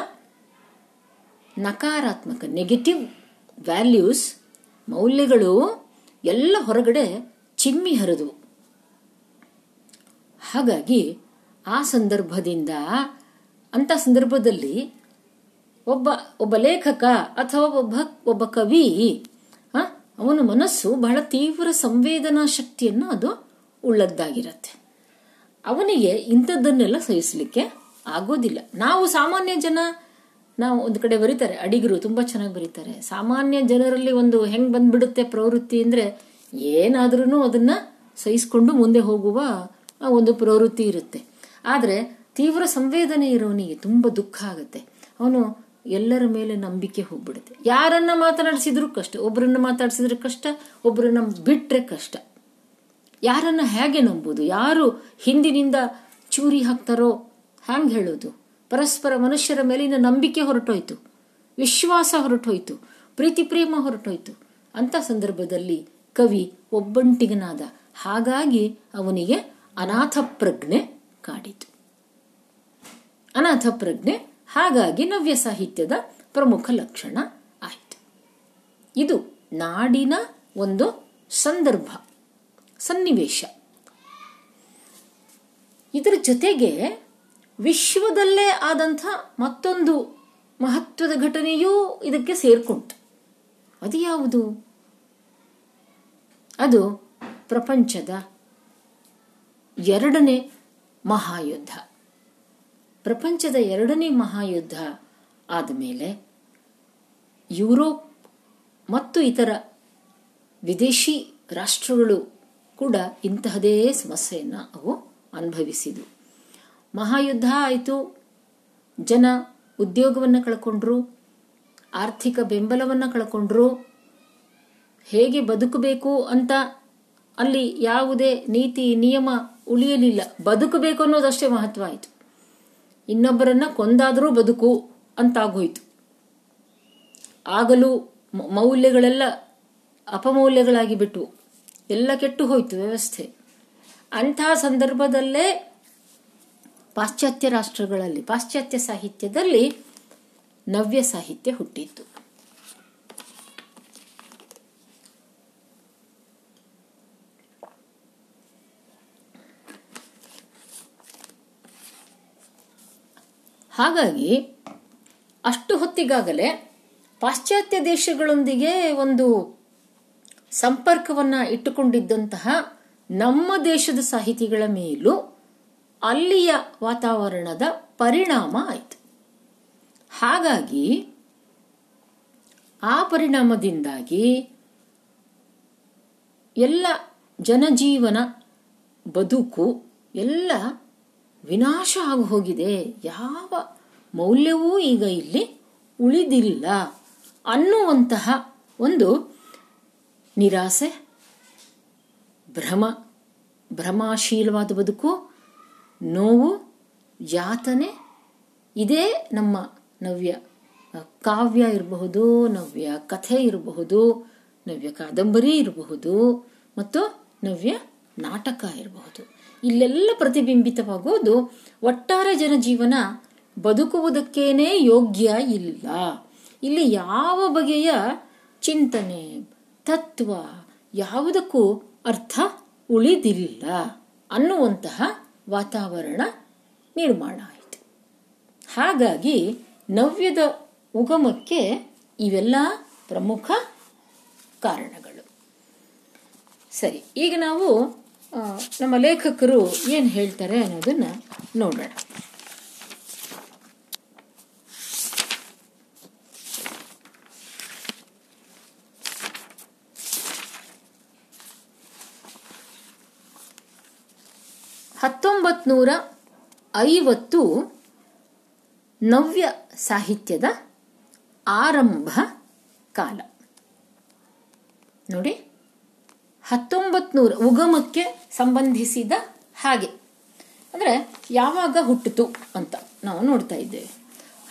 ನಕಾರಾತ್ಮಕ ನೆಗೆಟಿವ್ ವ್ಯಾಲ್ಯೂಸ್ ಮೌಲ್ಯಗಳು ಎಲ್ಲ ಹೊರಗಡೆ ಚಿಮ್ಮಿ ಹರಿದವು ಹಾಗಾಗಿ ಆ ಸಂದರ್ಭದಿಂದ, ಅಂತ ಸಂದರ್ಭದಲ್ಲಿ ಒಬ್ಬ ಒಬ್ಬ ಲೇಖಕ ಅಥವಾ ಒಬ್ಬ ಒಬ್ಬ ಕವಿ ಅವನ ಮನಸ್ಸು ಬಹಳ ತೀವ್ರ ಸಂವೇದನಾ ಶಕ್ತಿಯನ್ನು ಅದು ಉಳ್ಳದ್ದಾಗಿರತ್ತೆ. ಅವನಿಗೆ ಇಂಥದ್ದನ್ನೆಲ್ಲ ಸಹಿಸಲಿಕ್ಕೆ ಆಗೋದಿಲ್ಲ. ನಾವು ಸಾಮಾನ್ಯ ಜನ, ನಾವು ಒಂದು ಕಡೆ ಬರೀತಾರೆ, ಅಡಿಗರು ತುಂಬ ಚೆನ್ನಾಗಿ ಬರೀತಾರೆ. ಸಾಮಾನ್ಯ ಜನರಲ್ಲಿ ಒಂದು ಹೆಂಗ್ ಬಂದ್ಬಿಡುತ್ತೆ ಪ್ರವೃತ್ತಿ ಅಂದ್ರೆ ಏನಾದ್ರೂ ಅದನ್ನ ಸಹಿಸ್ಕೊಂಡು ಮುಂದೆ ಹೋಗುವ ಒಂದು ಪ್ರವೃತ್ತಿ ಇರುತ್ತೆ. ಆದ್ರೆ ತೀವ್ರ ಸಂವೇದನೆ ಇರೋನಿಗೆ ತುಂಬಾ ದುಃಖ ಆಗುತ್ತೆ. ಅವನು ಎಲ್ಲರ ಮೇಲೆ ನಂಬಿಕೆ ಹೋಗ್ಬಿಡುತ್ತೆ. ಯಾರನ್ನ ಮಾತನಾಡಿಸಿದ್ರು ಕಷ್ಟ ಒಬ್ಬರನ್ನ ಮಾತಾಡಿಸಿದ್ರೆ ಕಷ್ಟ ಒಬ್ಬರನ್ನ ಬಿಟ್ರೆ ಕಷ್ಟ. ಯಾರನ್ನ ಹೇಗೆ ನಂಬುದು, ಯಾರು ಹಿಂದಿನಿಂದ ಚೂರಿ ಹಾಕ್ತಾರೋ ಹ್ಯಾಂಗ್ ಹೇಳೋದು? ಪರಸ್ಪರ ಮನುಷ್ಯರ ಮೇಲಿನ ನಂಬಿಕೆ ಹೊರಟೋಯ್ತು, ವಿಶ್ವಾಸ ಹೊರಟೋಯ್ತು, ಪ್ರೀತಿ ಪ್ರೇಮ ಹೊರಟೋಯ್ತು. ಅಂತ ಸಂದರ್ಭದಲ್ಲಿ ಕವಿ ಒಬ್ಬಂಟಿಗನಾದ ಹಾಗಾಗಿ ಅವನಿಗೆ ಅನಾಥ ಪ್ರಜ್ಞೆ ಕಾಡಿತು. ಅನಾಥ ಪ್ರಜ್ಞೆ ಹಾಗಾಗಿ ನವ್ಯ ಸಾಹಿತ್ಯದ ಪ್ರಮುಖ ಲಕ್ಷಣ ಆಯಿತು. ಇದು ನಾಡಿನ ಒಂದು ಸಂದರ್ಭ, ಸನ್ನಿವೇಶ. ಇದರ ಜೊತೆಗೆ ವಿಶ್ವದಲ್ಲೇ ಆದಂಥ ಮತ್ತೊಂದು ಮಹತ್ವದ ಘಟನೆಯೂ ಇದಕ್ಕೆ ಸೇರ್ಕೊಂತು ಅದು ಯಾವುದು? ಅದು ಪ್ರಪಂಚದ ಎರಡನೇ ಮಹಾಯುದ್ಧ. ಪ್ರಪಂಚದ ಎರಡನೇ ಮಹಾಯುದ್ಧ ಆದಮೇಲೆ ಯುರೋಪ್ ಮತ್ತು ಇತರ ವಿದೇಶಿ ರಾಷ್ಟ್ರಗಳು ಕೂಡ ಇಂತಹದೇ ಸಮಸ್ಯೆಯನ್ನು ಅವು ಅನುಭವಿಸಿದವು. ಮಹಾಯುದ್ಧ ಆಯಿತು. ಜನ ಉದ್ಯೋಗವನ್ನು ಕಳ್ಕೊಂಡ್ರು. ಆರ್ಥಿಕ ಬೆಂಬಲವನ್ನು ಕಳ್ಕೊಂಡ್ರು. ಹೇಗೆ ಬದುಕಬೇಕು ಅಂತ ಅಲ್ಲಿ ಯಾವುದೇ ನೀತಿ, ನಿಯಮ ಉಳಿಯಲಿಲ್ಲ. ಬದುಕಬೇಕು ಅನ್ನೋದಷ್ಟೇ ಮಹತ್ವ ಆಯಿತು. ಇನ್ನೊಬ್ಬರನ್ನ ಕೊಂದಾದರೂ ಬದುಕು ಅಂತಾಗೋಯ್ತು. ಆಗಲೂ ಮೌಲ್ಯಗಳೆಲ್ಲ ಅಪಮೌಲ್ಯಗಳಾಗಿ ಬಿಟ್ಟು ಎಲ್ಲ ಕೆಟ್ಟು ಹೋಯ್ತು ವ್ಯವಸ್ಥೆ. ಅಂಥ ಸಂದರ್ಭದಲ್ಲೇ ಪಾಶ್ಚಾತ್ಯ ರಾಷ್ಟ್ರಗಳಲ್ಲಿ, ಪಾಶ್ಚಾತ್ಯ ಸಾಹಿತ್ಯದಲ್ಲಿ ನವ್ಯ ಸಾಹಿತ್ಯ ಹುಟ್ಟಿತ್ತು. ಹಾಗಾಗಿ ಅಷ್ಟು ಹೊತ್ತಿಗಾಗಲೇ ಪಾಶ್ಚಾತ್ಯ ದೇಶಗಳೊಂದಿಗೆ ಒಂದು ಸಂಪರ್ಕವನ್ನ ಇಟ್ಟುಕೊಂಡಿದ್ದಂತಹ ನಮ್ಮ ದೇಶದ ಸಾಹಿತಿಗಳ ಮೇಲೂ ಅಲ್ಲಿಯ ವಾತಾವರಣದ ಪರಿಣಾಮ ಆಯಿತು. ಹಾಗಾಗಿ ಆ ಪರಿಣಾಮದಿಂದಾಗಿ ಎಲ್ಲ ಜನಜೀವನ ಬದುಕು, ಎಲ್ಲ ವಿನಾಶ ಆಗಿ ಹೋಗಿದೆ. ಯಾವ ಮೌಲ್ಯವೂ ಈಗ ಇಲ್ಲಿ ಉಳಿದಿಲ್ಲ ಅನ್ನುವಂತಹ ಒಂದು ನಿರಾಸೆ, ಭ್ರಮ, ಭ್ರಮಾಶೀಲವಾದ ಬದುಕು, ನೋವು, ಯಾತನೆ, ಇದೇ ನಮ್ಮ ನವ್ಯ ಕಾವ್ಯ ಇರಬಹುದು, ನವ್ಯ ಕಥೆ ಇರಬಹುದು, ನವ್ಯ ಕಾದಂಬರಿ ಇರಬಹುದು ಮತ್ತು ನವ್ಯ ನಾಟಕ ಇರಬಹುದು. ಇಲ್ಲೆಲ್ಲ ಪ್ರತಿಬಿಂಬಿತವಾಗೋದು ಒಟ್ಟಾರೆ ಜನಜೀವನ ಬದುಕುವುದಕ್ಕೇನೆ ಯೋಗ್ಯ ಇಲ್ಲ. ಇಲ್ಲಿ ಯಾವ ಬಗೆಯ ಚಿಂತನೆ, ತತ್ವ ಯಾವುದಕ್ಕೂ ಅರ್ಥ ಉಳಿದಿಲ್ಲ ಅನ್ನುವಂತಹ ವಾತಾವರಣ ನಿರ್ಮಾಣ ಆಯಿತು. ಹಾಗಾಗಿ ನವ್ಯದ ಉಗಮಕ್ಕೆ ಇವೆಲ್ಲ ಪ್ರಮುಖ ಕಾರಣಗಳು. ಸರಿ, ಈಗ ನಾವು ನಮ್ಮ ಲೇಖಕರು ಏನು ಹೇಳ್ತಾರೆ ಅನ್ನೋದನ್ನು ನೋಡೋಣ. ಹತ್ತೊಂಬತ್ತು ನೂರ ಐವತ್ತು ನವ್ಯ ಸಾಹಿತ್ಯದ ಆರಂಭ ಕಾಲ. ನೋಡಿ. ಹತ್ತೊಂಬತ್ತು ನೂರ ಉಗಮಕ್ಕೆ ಸಂಬಂಧಿಸಿದ ಹಾಗೆ. ಅಂದರೆ ಯಾವಾಗ ಹುಟ್ಟಿತು ಅಂತ ನಾವು ನೋಡ್ತಾ ಇದ್ದೇವೆ.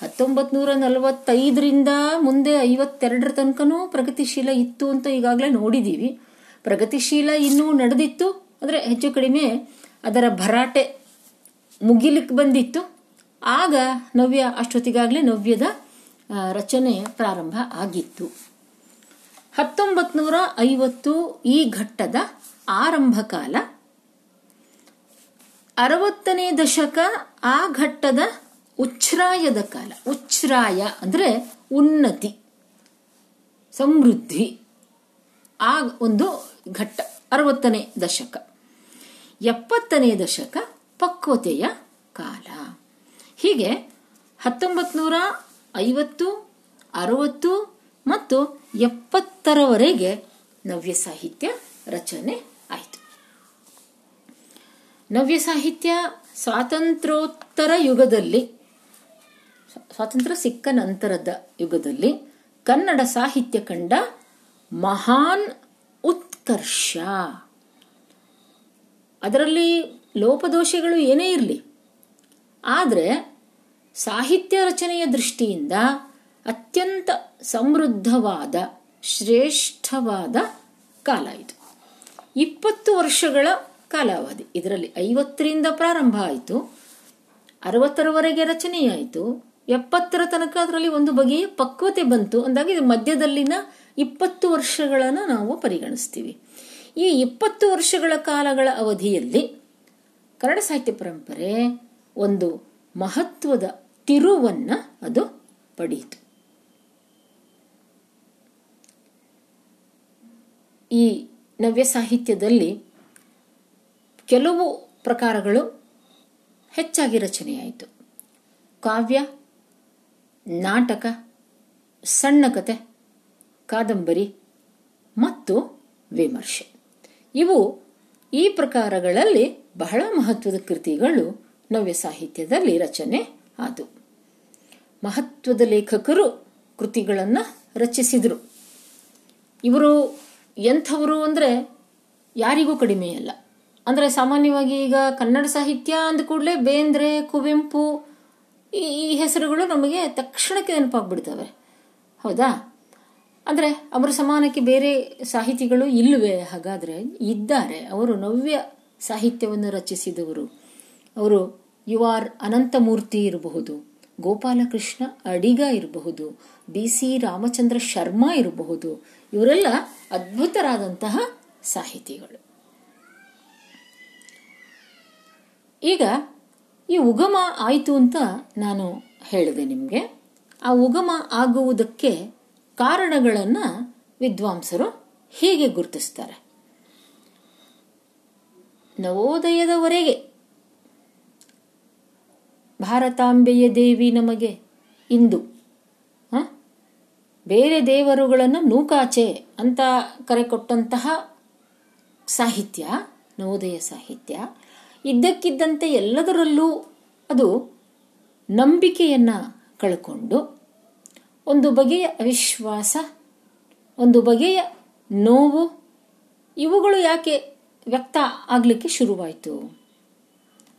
ಹತ್ತೊಂಬತ್ತು ನೂರ ನಲವತ್ತೈದರಿಂದ ಮುಂದೆ ಐವತ್ತೆರಡರ ತನಕನೂ ಪ್ರಗತಿಶೀಲ ಇತ್ತು ಅಂತ ಈಗಾಗಲೇ ನೋಡಿದ್ದೀವಿ. ಪ್ರಗತಿಶೀಲ ಇನ್ನೂ ನಡೆದಿತ್ತು, ಅಂದರೆ ಹೆಚ್ಚು ಕಡಿಮೆ ಅದರ ಭರಾಟೆ ಮುಗಿಲಿಕ್ಕೆ ಬಂದಿತ್ತು. ಆಗ ನವ್ಯ ಅಷ್ಟೊತ್ತಿಗಾಗಲೇ ನವ್ಯದ ರಚನೆ ಪ್ರಾರಂಭ ಆಗಿತ್ತು. ಹತ್ತೊಂಬತ್ತು ನೂರ ಐವತ್ತು ಈ ಘಟ್ಟದ ಆರಂಭ ಕಾಲ ಅರವತ್ತನೇ ದಶಕ ಆ ಘಟ್ಟದ ಉಚ್ಛ್ರಾಯದ ಕಾಲ. ಉಚ್ಛ್ರಾಯ ಅಂದ್ರೆ ಉನ್ನತಿ, ಸಮೃದ್ಧಿ. ಆ ಒಂದು ಘಟ್ಟ, ಅರವತ್ತನೇ ದಶಕ. ಎಪ್ಪತ್ತನೇ ದಶಕ ಪಕ್ವತೆಯ ಕಾಲ. ಹೀಗೆ ಹತ್ತೊಂಬತ್ತು ನೂರ ಐವತ್ತು, ಅರವತ್ತು ಮತ್ತು ಎಪ್ಪತ್ತರವರೆಗೆ ನವ್ಯ ಸಾಹಿತ್ಯ ರಚನೆ ಆಯಿತು. ನವ್ಯ ಸಾಹಿತ್ಯ ಸ್ವಾತಂತ್ರ್ಯೋತ್ತರ ಯುಗದಲ್ಲಿ, ಸ್ವಾತಂತ್ರ್ಯ ಸಿಕ್ಕ ನಂತರದ ಯುಗದಲ್ಲಿ ಕನ್ನಡ ಸಾಹಿತ್ಯ ಕಂಡ ಮಹಾನ್ ಉತ್ಕರ್ಷ. ಅದರಲ್ಲಿ ಲೋಪದೋಷಗಳು ಏನೇ ಇರಲಿ, ಆದರೆ ಸಾಹಿತ್ಯ ರಚನೆಯ ದೃಷ್ಟಿಯಿಂದ ಅತ್ಯಂತ ಸಮೃದ್ಧವಾದ, ಶ್ರೇಷ್ಠವಾದ ಕಾಲ ಇದು. ಇಪ್ಪತ್ತು ವರ್ಷಗಳ ಕಾಲಾವಧಿ. ಇದರಲ್ಲಿ ಐವತ್ತರಿಂದ ಪ್ರಾರಂಭ ಆಯಿತು. ಅರವತ್ತರವರೆಗೆ ರಚನೆಯಾಯಿತು. ಎಪ್ಪತ್ತರ ತನಕ ಅದರಲ್ಲಿ ಒಂದು ಬಗೆಯ ಪಕ್ವತೆ ಬಂತು. ಅಂದಾಗ ಇದು ಮಧ್ಯದಲ್ಲಿನ ಇಪ್ಪತ್ತು ವರ್ಷಗಳನ್ನು ನಾವು ಪರಿಗಣಿಸ್ತೀವಿ. ಈ ಇಪ್ಪತ್ತು ವರ್ಷಗಳ ಕಾಲಗಳ ಅವಧಿಯಲ್ಲಿ ಕನ್ನಡ ಸಾಹಿತ್ಯ ಪರಂಪರೆ ಒಂದು ಮಹತ್ವದ ತಿರುವನ್ನು ಅದು ಪಡೆಯಿತು. ಈ ನವ್ಯ ಸಾಹಿತ್ಯದಲ್ಲಿ ಕೆಲವು ಪ್ರಕಾರಗಳು ಹೆಚ್ಚಾಗಿ ರಚನೆಯಾಯಿತು. ಕಾವ್ಯ, ನಾಟಕ, ಸಣ್ಣ ಕತೆ, ಕಾದಂಬರಿ ಮತ್ತು ವಿಮರ್ಶೆ. ಇವು ಈ ಪ್ರಕಾರಗಳಲ್ಲಿ ಬಹಳ ಮಹತ್ವದ ಕೃತಿಗಳು ನವ್ಯ ಸಾಹಿತ್ಯದಲ್ಲಿ ರಚನೆ ಆದವು ಮಹತ್ವದ ಲೇಖಕರು ಕೃತಿಗಳನ್ನು ರಚಿಸಿದರು. ಇವರು ಎಂಥವರು ಅಂದರೆ ಯಾರಿಗೂ ಕಡಿಮೆ ಕಡಿಮೆಯಲ್ಲ ಅಂದರೆ ಸಾಮಾನ್ಯವಾಗಿ ಈಗ ಕನ್ನಡ ಸಾಹಿತ್ಯ ಅಂದ ಕೂಡಲೇ ಬೇಂದ್ರೆ, ಕುವೆಂಪು, ಈ ಈ ಹೆಸರುಗಳು ನಮಗೆ ತಕ್ಷಣಕ್ಕೆ ನೆನಪಾಗ್ಬಿಡ್ತವೆ. ಹೌದಾ? ಅಂದರೆ ಅವರ ಸಮಾನಕ್ಕೆ ಬೇರೆ ಸಾಹಿತಿಗಳು ಇಲ್ಲವೇ? ಹಾಗಾದರೆ ಇದ್ದಾರೆ. ಅವರು ನವ್ಯ ಸಾಹಿತ್ಯವನ್ನು ರಚಿಸಿದವರು. ಅವರು ಯು ಆರ್ ಅನಂತಮೂರ್ತಿ ಇರಬಹುದು, ಗೋಪಾಲಕೃಷ್ಣ ಅಡಿಗ ಇರಬಹುದು, ಬಿ ಸಿ ರಾಮಚಂದ್ರ ಶರ್ಮಾ ಇರಬಹುದು. ಇವರೆಲ್ಲ ಅದ್ಭುತರಾದಂತಹ ಸಾಹಿತಿಗಳು ಈಗ ಈ ಉಗಮ ಆಯಿತು ಅಂತ ನಾನು ಹೇಳಿದೆ ನಿಮಗೆ ಆ ಉಗಮ ಆಗುವುದಕ್ಕೆ ಕಾರಣಗಳನ್ನು ವಿದ್ವಾಂಸರು ಹೀಗೆ ಗುರುತಿಸ್ತಾರೆ ನವೋದಯದವರೆಗೆ ಭಾರತಾಂಬೆಯ ದೇವಿ ನಮಗೆ ಇಂದು? ಬೇರೆ ದೇವರುಗಳನ್ನು ನೂಕಾಚೆ ಅಂತ ಕರೆ ಕೊಟ್ಟಂತಹ ಸಾಹಿತ್ಯ, ನವೋದಯ ಸಾಹಿತ್ಯ. ಇದ್ದಕ್ಕಿದ್ದಂತೆ ಎಲ್ಲದರಲ್ಲೂ ಅದು ನಂಬಿಕೆಯನ್ನು ಕಳ್ಕೊಂಡು, ಒಂದು ಬಗೆಯ ಅವಿಶ್ವಾಸ, ಒಂದು ಬಗೆಯ ನೋವು, ಇವುಗಳು ಯಾಕೆ ವ್ಯಕ್ತ ಆಗಲಿಕ್ಕೆ ಶುರುವಾಯಿತು?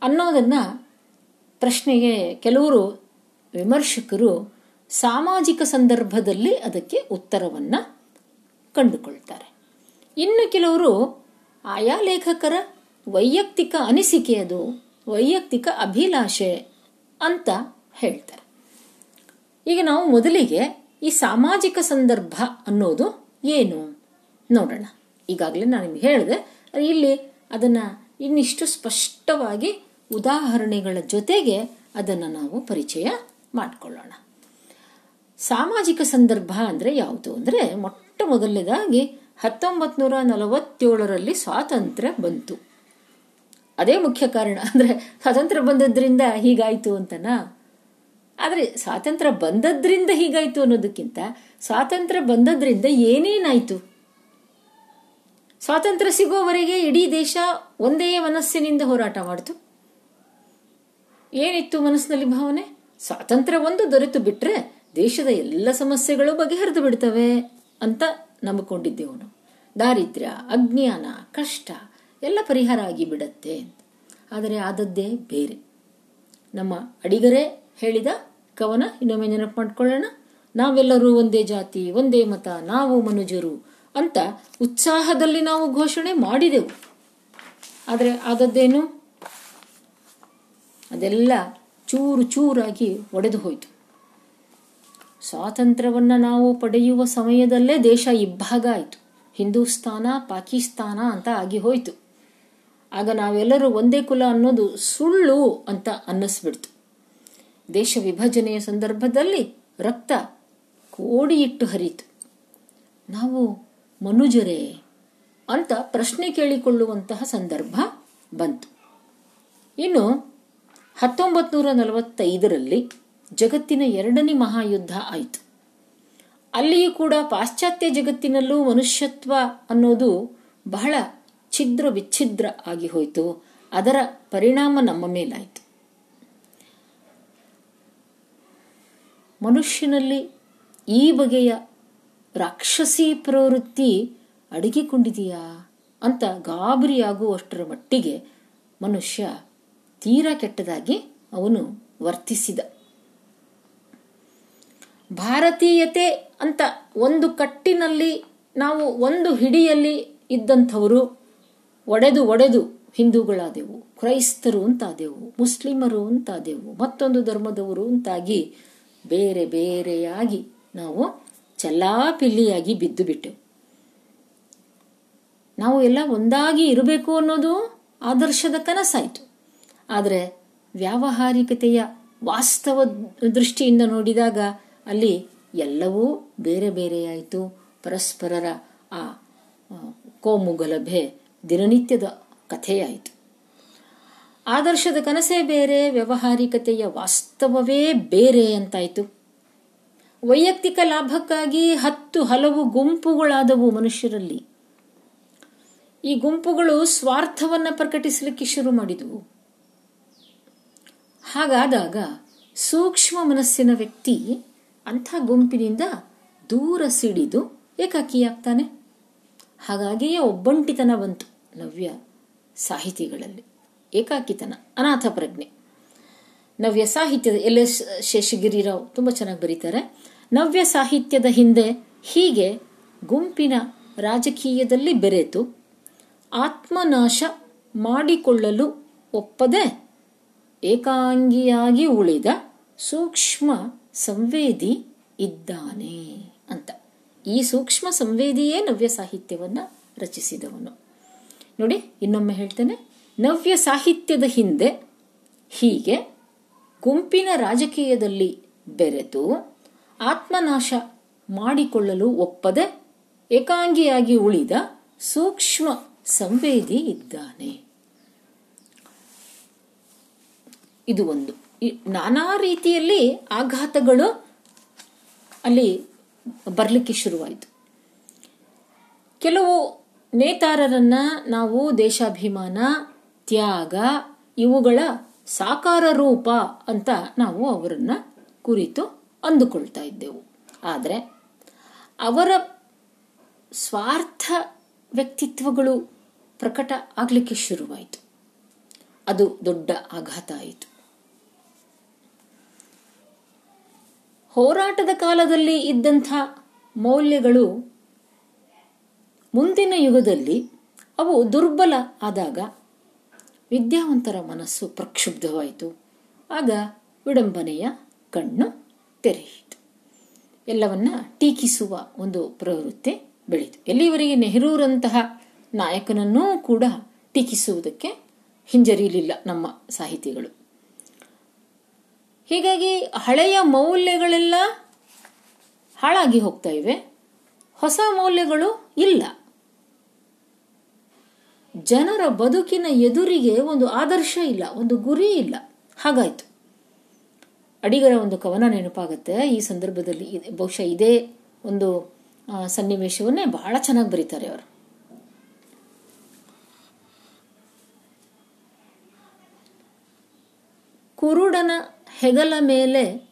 ಅನ್ನೋದನ್ನು ಪ್ರಶ್ನೆಗೆ ಕೆಲವರು ವಿಮರ್ಶಕರು ಸಾಮಾಜಿಕ ಸಂದರ್ಭದಲ್ಲಿ ಅದಕ್ಕೆ ಉತ್ತರವನ್ನು ಕಂಡುಕೊಳ್ತಾರೆ. ಇನ್ನು ಕೆಲವರು, ಆಯಾ ಲೇಖಕರ ವೈಯಕ್ತಿಕ ಅನಿಸಿಕೆ ಅದು, ವೈಯಕ್ತಿಕ ಅಭಿಲಾಷೆ ಅಂತ ಹೇಳ್ತಾರೆ. ಈಗ ನಾವು ಮೊದಲಿಗೆ ಈ ಸಾಮಾಜಿಕ ಸಂದರ್ಭ ಅನ್ನೋದು ಏನು ನೋಡೋಣ. ಈಗಾಗಲೇ ನಾನು ನಿಮ್ಗೆ ಹೇಳಿದೆ ಇಲ್ಲಿ ಅದನ್ನು ಇನ್ನಿಷ್ಟು ಸ್ಪಷ್ಟವಾಗಿ ಉದಾಹರಣೆಗಳ ಜೊತೆಗೆ ಅದನ್ನು ನಾವು ಪರಿಚಯ ಮಾಡಿಕೊಳ್ಳೋಣ. ಸಾಮಾಜಿಕ ಸಂದರ್ಭ ಅಂದರೆ ಯಾವುದು? ಅಂದರೆ ಮೊಟ್ಟ ಮೊದಲನೇದಾಗಿ ಹತ್ತೊಂಬತ್ತು ನೂರ ನಲವತ್ತೇಳರಲ್ಲಿ ಸ್ವಾತಂತ್ರ್ಯ ಬಂತು. ಅದೇ ಮುಖ್ಯ ಕಾರಣ. ಅಂದರೆ ಸ್ವಾತಂತ್ರ್ಯ ಬಂದದ್ರಿಂದ ಹೀಗಾಯಿತು ಅಂತನಾ? ಆದರೆ ಸ್ವಾತಂತ್ರ್ಯ ಬಂದದ್ರಿಂದ ಹೀಗಾಯಿತು ಅನ್ನೋದಕ್ಕಿಂತ ಸ್ವಾತಂತ್ರ್ಯ ಬಂದದ್ರಿಂದ ಏನೇನಾಯಿತು? ಸ್ವಾತಂತ್ರ್ಯ ಸಿಗೋವರೆಗೆ ಇಡೀ ದೇಶ ಒಂದೇ ಮನಸ್ಸಿನಿಂದ ಹೋರಾಟ ಮಾಡಿತು. ಏನಿತ್ತು ಮನಸ್ಸಿನಲ್ಲಿ ಭಾವನೆ? ಸ್ವಾತಂತ್ರ್ಯ ಒಂದು ದೊರೆತು ಬಿಟ್ರೆ ದೇಶದ ಎಲ್ಲ ಸಮಸ್ಯೆಗಳು ಬಗೆಹರಿದು ಬಿಡ್ತವೆ ಅಂತ ನಂಬಿಕೊಂಡಿದ್ದೆವು ದಾರಿದ್ರ್ಯ, ಅಜ್ಞಾನ, ಕಷ್ಟ ಎಲ್ಲ ಪರಿಹಾರ ಆಗಿ ಬಿಡತ್ತೆ ಆದರೆ ಆದದ್ದೇ ಬೇರೆ. ನಮ್ಮ ಅಡಿಗರೇ ಹೇಳಿದ ಕವನ ಇನ್ನೊಮ್ಮೆ ನೆನಪು ಮಾಡ್ಕೊಳ್ಳೋಣ. ನಾವೆಲ್ಲರೂ ಒಂದೇ ಜಾತಿ, ಒಂದೇ ಮತ, ನಾವು ಮನುಜರು ಅಂತ ಉತ್ಸಾಹದಲ್ಲಿ ನಾವು ಘೋಷಣೆ ಮಾಡಿದೆವು. ಆದರೆ ಆದದ್ದೇನು? ಅದೆಲ್ಲ ಚೂರು ಚೂರಾಗಿ ಒಡೆದು ಹೋಯಿತು. ಸ್ವಾತಂತ್ರ್ಯವನ್ನು ನಾವು ಪಡೆಯುವ ಸಮಯದಲ್ಲೇ ದೇಶ ಇಬ್ಬಾಗ ಆಯಿತು. ಹಿಂದೂಸ್ತಾನ, ಪಾಕಿಸ್ತಾನ ಅಂತ ಆಗಿ ಹೋಯಿತು. ಆಗ ನಾವೆಲ್ಲರೂ ಒಂದೇ ಕುಲ ಅನ್ನೋದು ಸುಳ್ಳು ಅಂತ ಅನ್ನಿಸ್ಬಿಡ್ತು. ದೇಶ ವಿಭಜನೆಯ ಸಂದರ್ಭದಲ್ಲಿ ರಕ್ತ ಕೋಡಿ ಇಟ್ಟು ಹರಿತು ನಾವು ಮನುಜರೇ ಅಂತ ಪ್ರಶ್ನೆ ಕೇಳಿಕೊಳ್ಳುವಂತಹ ಸಂದರ್ಭ ಬಂತು. ಇನ್ನು ಹತ್ತೊಂಬತ್ತು ನೂರ ನಲವತ್ತೈದರಲ್ಲಿ ಜಗತ್ತಿನ ಎರಡನೇ ಮಹಾಯುದ್ಧ ಆಯಿತು. ಅಲ್ಲಿಯೂ ಕೂಡ ಪಾಶ್ಚಾತ್ಯ ಜಗತ್ತಿನಲ್ಲೂ ಮನುಷ್ಯತ್ವ ಅನ್ನೋದು ಬಹಳ ಛಿದ್ರ ವಿಚ್ಛಿದ್ರ ಆಗಿ ಹೋಯಿತು. ಅದರ ಪರಿಣಾಮ ನಮ್ಮ ಮೇಲಾಯಿತು. ಮನುಷ್ಯನಲ್ಲಿ ಈ ಬಗೆಯ ರಾಕ್ಷಸಿ ಪ್ರವೃತ್ತಿ ಅಡಗಿಕೊಂಡಿದೆಯಾ ಅಂತ ಗಾಬರಿಯಾಗುವಷ್ಟರ ಮಟ್ಟಿಗೆ ಮನುಷ್ಯ ತೀರಾ ಕೆಟ್ಟದಾಗಿ ಅವನು ವರ್ತಿಸಿದ. ಭಾರತೀಯತೆ ಅಂತ ಒಂದು ಕಟ್ಟಿನಲ್ಲಿ ನಾವು ಒಂದು ಹಿಡಿಯಲ್ಲಿ ಇದ್ದಂಥವರು ಒಡೆದು ಒಡೆದು ಹಿಂದೂಗಳಾದೆವು, ಕ್ರೈಸ್ತರು ಅಂತಾದೆವು, ಮುಸ್ಲಿಮರು ಅಂತಾದೆವು, ಮತ್ತೊಂದು ಧರ್ಮದವರು ಅಂತಾಗಿ ಬೇರೆ ಬೇರೆಯಾಗಿ ನಾವು ಚಲ್ಲಾಪಿಲ್ಲಿಯಾಗಿ ಬಿದ್ದು ಬಿಟ್ಟೆವು. ನಾವು ಎಲ್ಲ ಒಂದಾಗಿ ಇರಬೇಕು ಅನ್ನೋದು ಆದರ್ಶದ ಕನಸಾಯಿತು. ಆದರೆ ವ್ಯಾವಹಾರಿಕತೆಯ ವಾಸ್ತವ ದೃಷ್ಟಿಯಿಂದ ನೋಡಿದಾಗ ಅಲ್ಲಿ ಎಲ್ಲವೂ ಬೇರೆ ಬೇರೆಯಾಯಿತು. ಪರಸ್ಪರರ ಆ ಕೋಮು ಗಲಭೆ ದಿನನಿತ್ಯದ ಕಥೆಯಾಯಿತು. ಆದರ್ಶದ ಕನಸೇ ಬೇರೆ, ವ್ಯವಹಾರಿಕತೆಯ ವಾಸ್ತವವೇ ಬೇರೆ ಅಂತಾಯಿತು. ವೈಯಕ್ತಿಕ ಲಾಭಕ್ಕಾಗಿ ಹತ್ತು ಹಲವು ಗುಂಪುಗಳಾದವು ಮನುಷ್ಯರಲ್ಲಿ. ಈ ಗುಂಪುಗಳು ಸ್ವಾರ್ಥವನ್ನು ಪ್ರಕಟಿಸಲಿಕ್ಕೆ ಶುರು ಮಾಡಿದವು. ಹಾಗಾದಾಗ ಸೂಕ್ಷ್ಮ ಮನಸ್ಸಿನ ವ್ಯಕ್ತಿ ಅಂಥ ಗುಂಪಿನಿಂದ ದೂರ ಸಿಡಿದು ಏಕಾಕಿಯಾಗ್ತಾನೆ. ಹಾಗಾಗಿಯೇ ಒಬ್ಬಂಟಿತನ ಬಂತು ನವ್ಯ ಸಾಹಿತಿಗಳಲ್ಲಿ. ಏಕಾಕಿತನ, ಅನಾಥ ಪ್ರಜ್ಞೆ. ನವ್ಯ ಸಾಹಿತ್ಯದ ಎಲ್ ಎಸ್ ಶೇಷಗಿರಿರಾವ್ ತುಂಬ ಚೆನ್ನಾಗಿ ಬರೀತಾರೆ. ನವ್ಯ ಸಾಹಿತ್ಯದ ಹಿಂದೆ ಹೀಗೆ ಗುಂಪಿನ ರಾಜಕೀಯದಲ್ಲಿ ಬೆರೆತು ಆತ್ಮನಾಶ ಮಾಡಿಕೊಳ್ಳಲು ಒಪ್ಪದೆ ಏಕಾಂಗಿಯಾಗಿ ಉಳಿದ ಸೂಕ್ಷ್ಮ ಸಂವೇದಿ ಇದ್ದಾನೆ ಅಂತ. ಈ ಸೂಕ್ಷ್ಮ ಸಂವೇದಿಯೇ ನವ್ಯ ಸಾಹಿತ್ಯವನ್ನ ರಚಿಸಿದವನು. ನೋಡಿ, ಇನ್ನೊಮ್ಮೆ ಹೇಳ್ತೇನೆ. ನವ್ಯ ಸಾಹಿತ್ಯದ ಹಿಂದೆ ಹೀಗೆ, ಗುಂಪಿನ ರಾಜಕೀಯದಲ್ಲಿ ಬೆರೆತು ಆತ್ಮನಾಶ ಮಾಡಿಕೊಳ್ಳಲು ಒಪ್ಪದೆ ಏಕಾಂಗಿಯಾಗಿ ಉಳಿದ ಸೂಕ್ಷ್ಮ ಸಂವೇದಿ ಇದ್ದಾನೆ. ಇದು ಒಂದು. ನಾನಾ ರೀತಿಯಲ್ಲಿ ಆಘಾತಗಳು ಅಲ್ಲಿ ಬರಲಿಕ್ಕೆ ಶುರುವಾಯಿತು. ಕೆಲವು ನೇತಾರರನ್ನ ನಾವು ದೇಶಾಭಿಮಾನ, ತ್ಯಾಗ, ಇವುಗಳ ಸಾಕಾರ ರೂಪ ಅಂತ ನಾವು ಅವರನ್ನ ಕುರಿತು ಅಂದುಕೊಳ್ತಾ ಇದ್ದೆವು. ಆದರೆ ಅವರ ಸ್ವಾರ್ಥ ವ್ಯಕ್ತಿತ್ವಗಳು ಪ್ರಕಟ ಆಗಲಿಕ್ಕೆ ಶುರುವಾಯಿತು. ಅದು ದೊಡ್ಡ ಆಘಾತ ಆಯಿತು. ಹೋರಾಟದ ಕಾಲದಲ್ಲಿ ಇದ್ದಂಥ ಮೌಲ್ಯಗಳು ಮುಂದಿನ ಯುಗದಲ್ಲಿ ಅವು ದುರ್ಬಲ ಆದಾಗ ವಿದ್ಯಾವಂತರ ಮನಸ್ಸು ಪ್ರಕ್ಷುಬ್ಧವಾಯಿತು. ಆಗ ವಿಡಂಬನೆಯ ಕಣ್ಣು ತೆರೆಯಿತು. ಎಲ್ಲವನ್ನ ಟೀಕಿಸುವ ಒಂದು ಪ್ರವೃತ್ತಿ ಬೆಳೀತು. ಎಲ್ಲಿವರೆಗೆ ನೆಹರೂರಂತಹ ನಾಯಕನನ್ನೂ ಕೂಡ ಟೀಕಿಸುವುದಕ್ಕೆ ಹಿಂಜರಿಯಲಿಲ್ಲ ನಮ್ಮ ಸಾಹಿತಿಗಳು. ಹೀಗಾಗಿ ಹಳೆಯ ಮೌಲ್ಯಗಳೆಲ್ಲ ಹಾಳಾಗಿ ಹೋಗ್ತಾ ಇವೆ. ಹೊಸ ಮೌಲ್ಯಗಳು ಇಲ್ಲ. ಜನರ ಬದುಕಿನ ಎದುರಿಗೆ ಒಂದು ಆದರ್ಶ ಇಲ್ಲ, ಒಂದು ಗುರಿ ಇಲ್ಲ. ಹಾಗಾಯ್ತು. ಅಡಿಗರ ಒಂದು ಕವನ ನೆನಪಾಗುತ್ತೆ. ಈ ಸಂದರ್ಭದಲ್ಲಿ ಬಹುಶಃ ಇದೇ ಒಂದು ಸನ್ನಿವೇಶವನ್ನೇ ಬಹಳ ಚೆನ್ನಾಗಿ ಬರೀತಾರೆ ಅವರು. ಕುರುಡನ ಹೆಗಲ ಮೇಲೆ,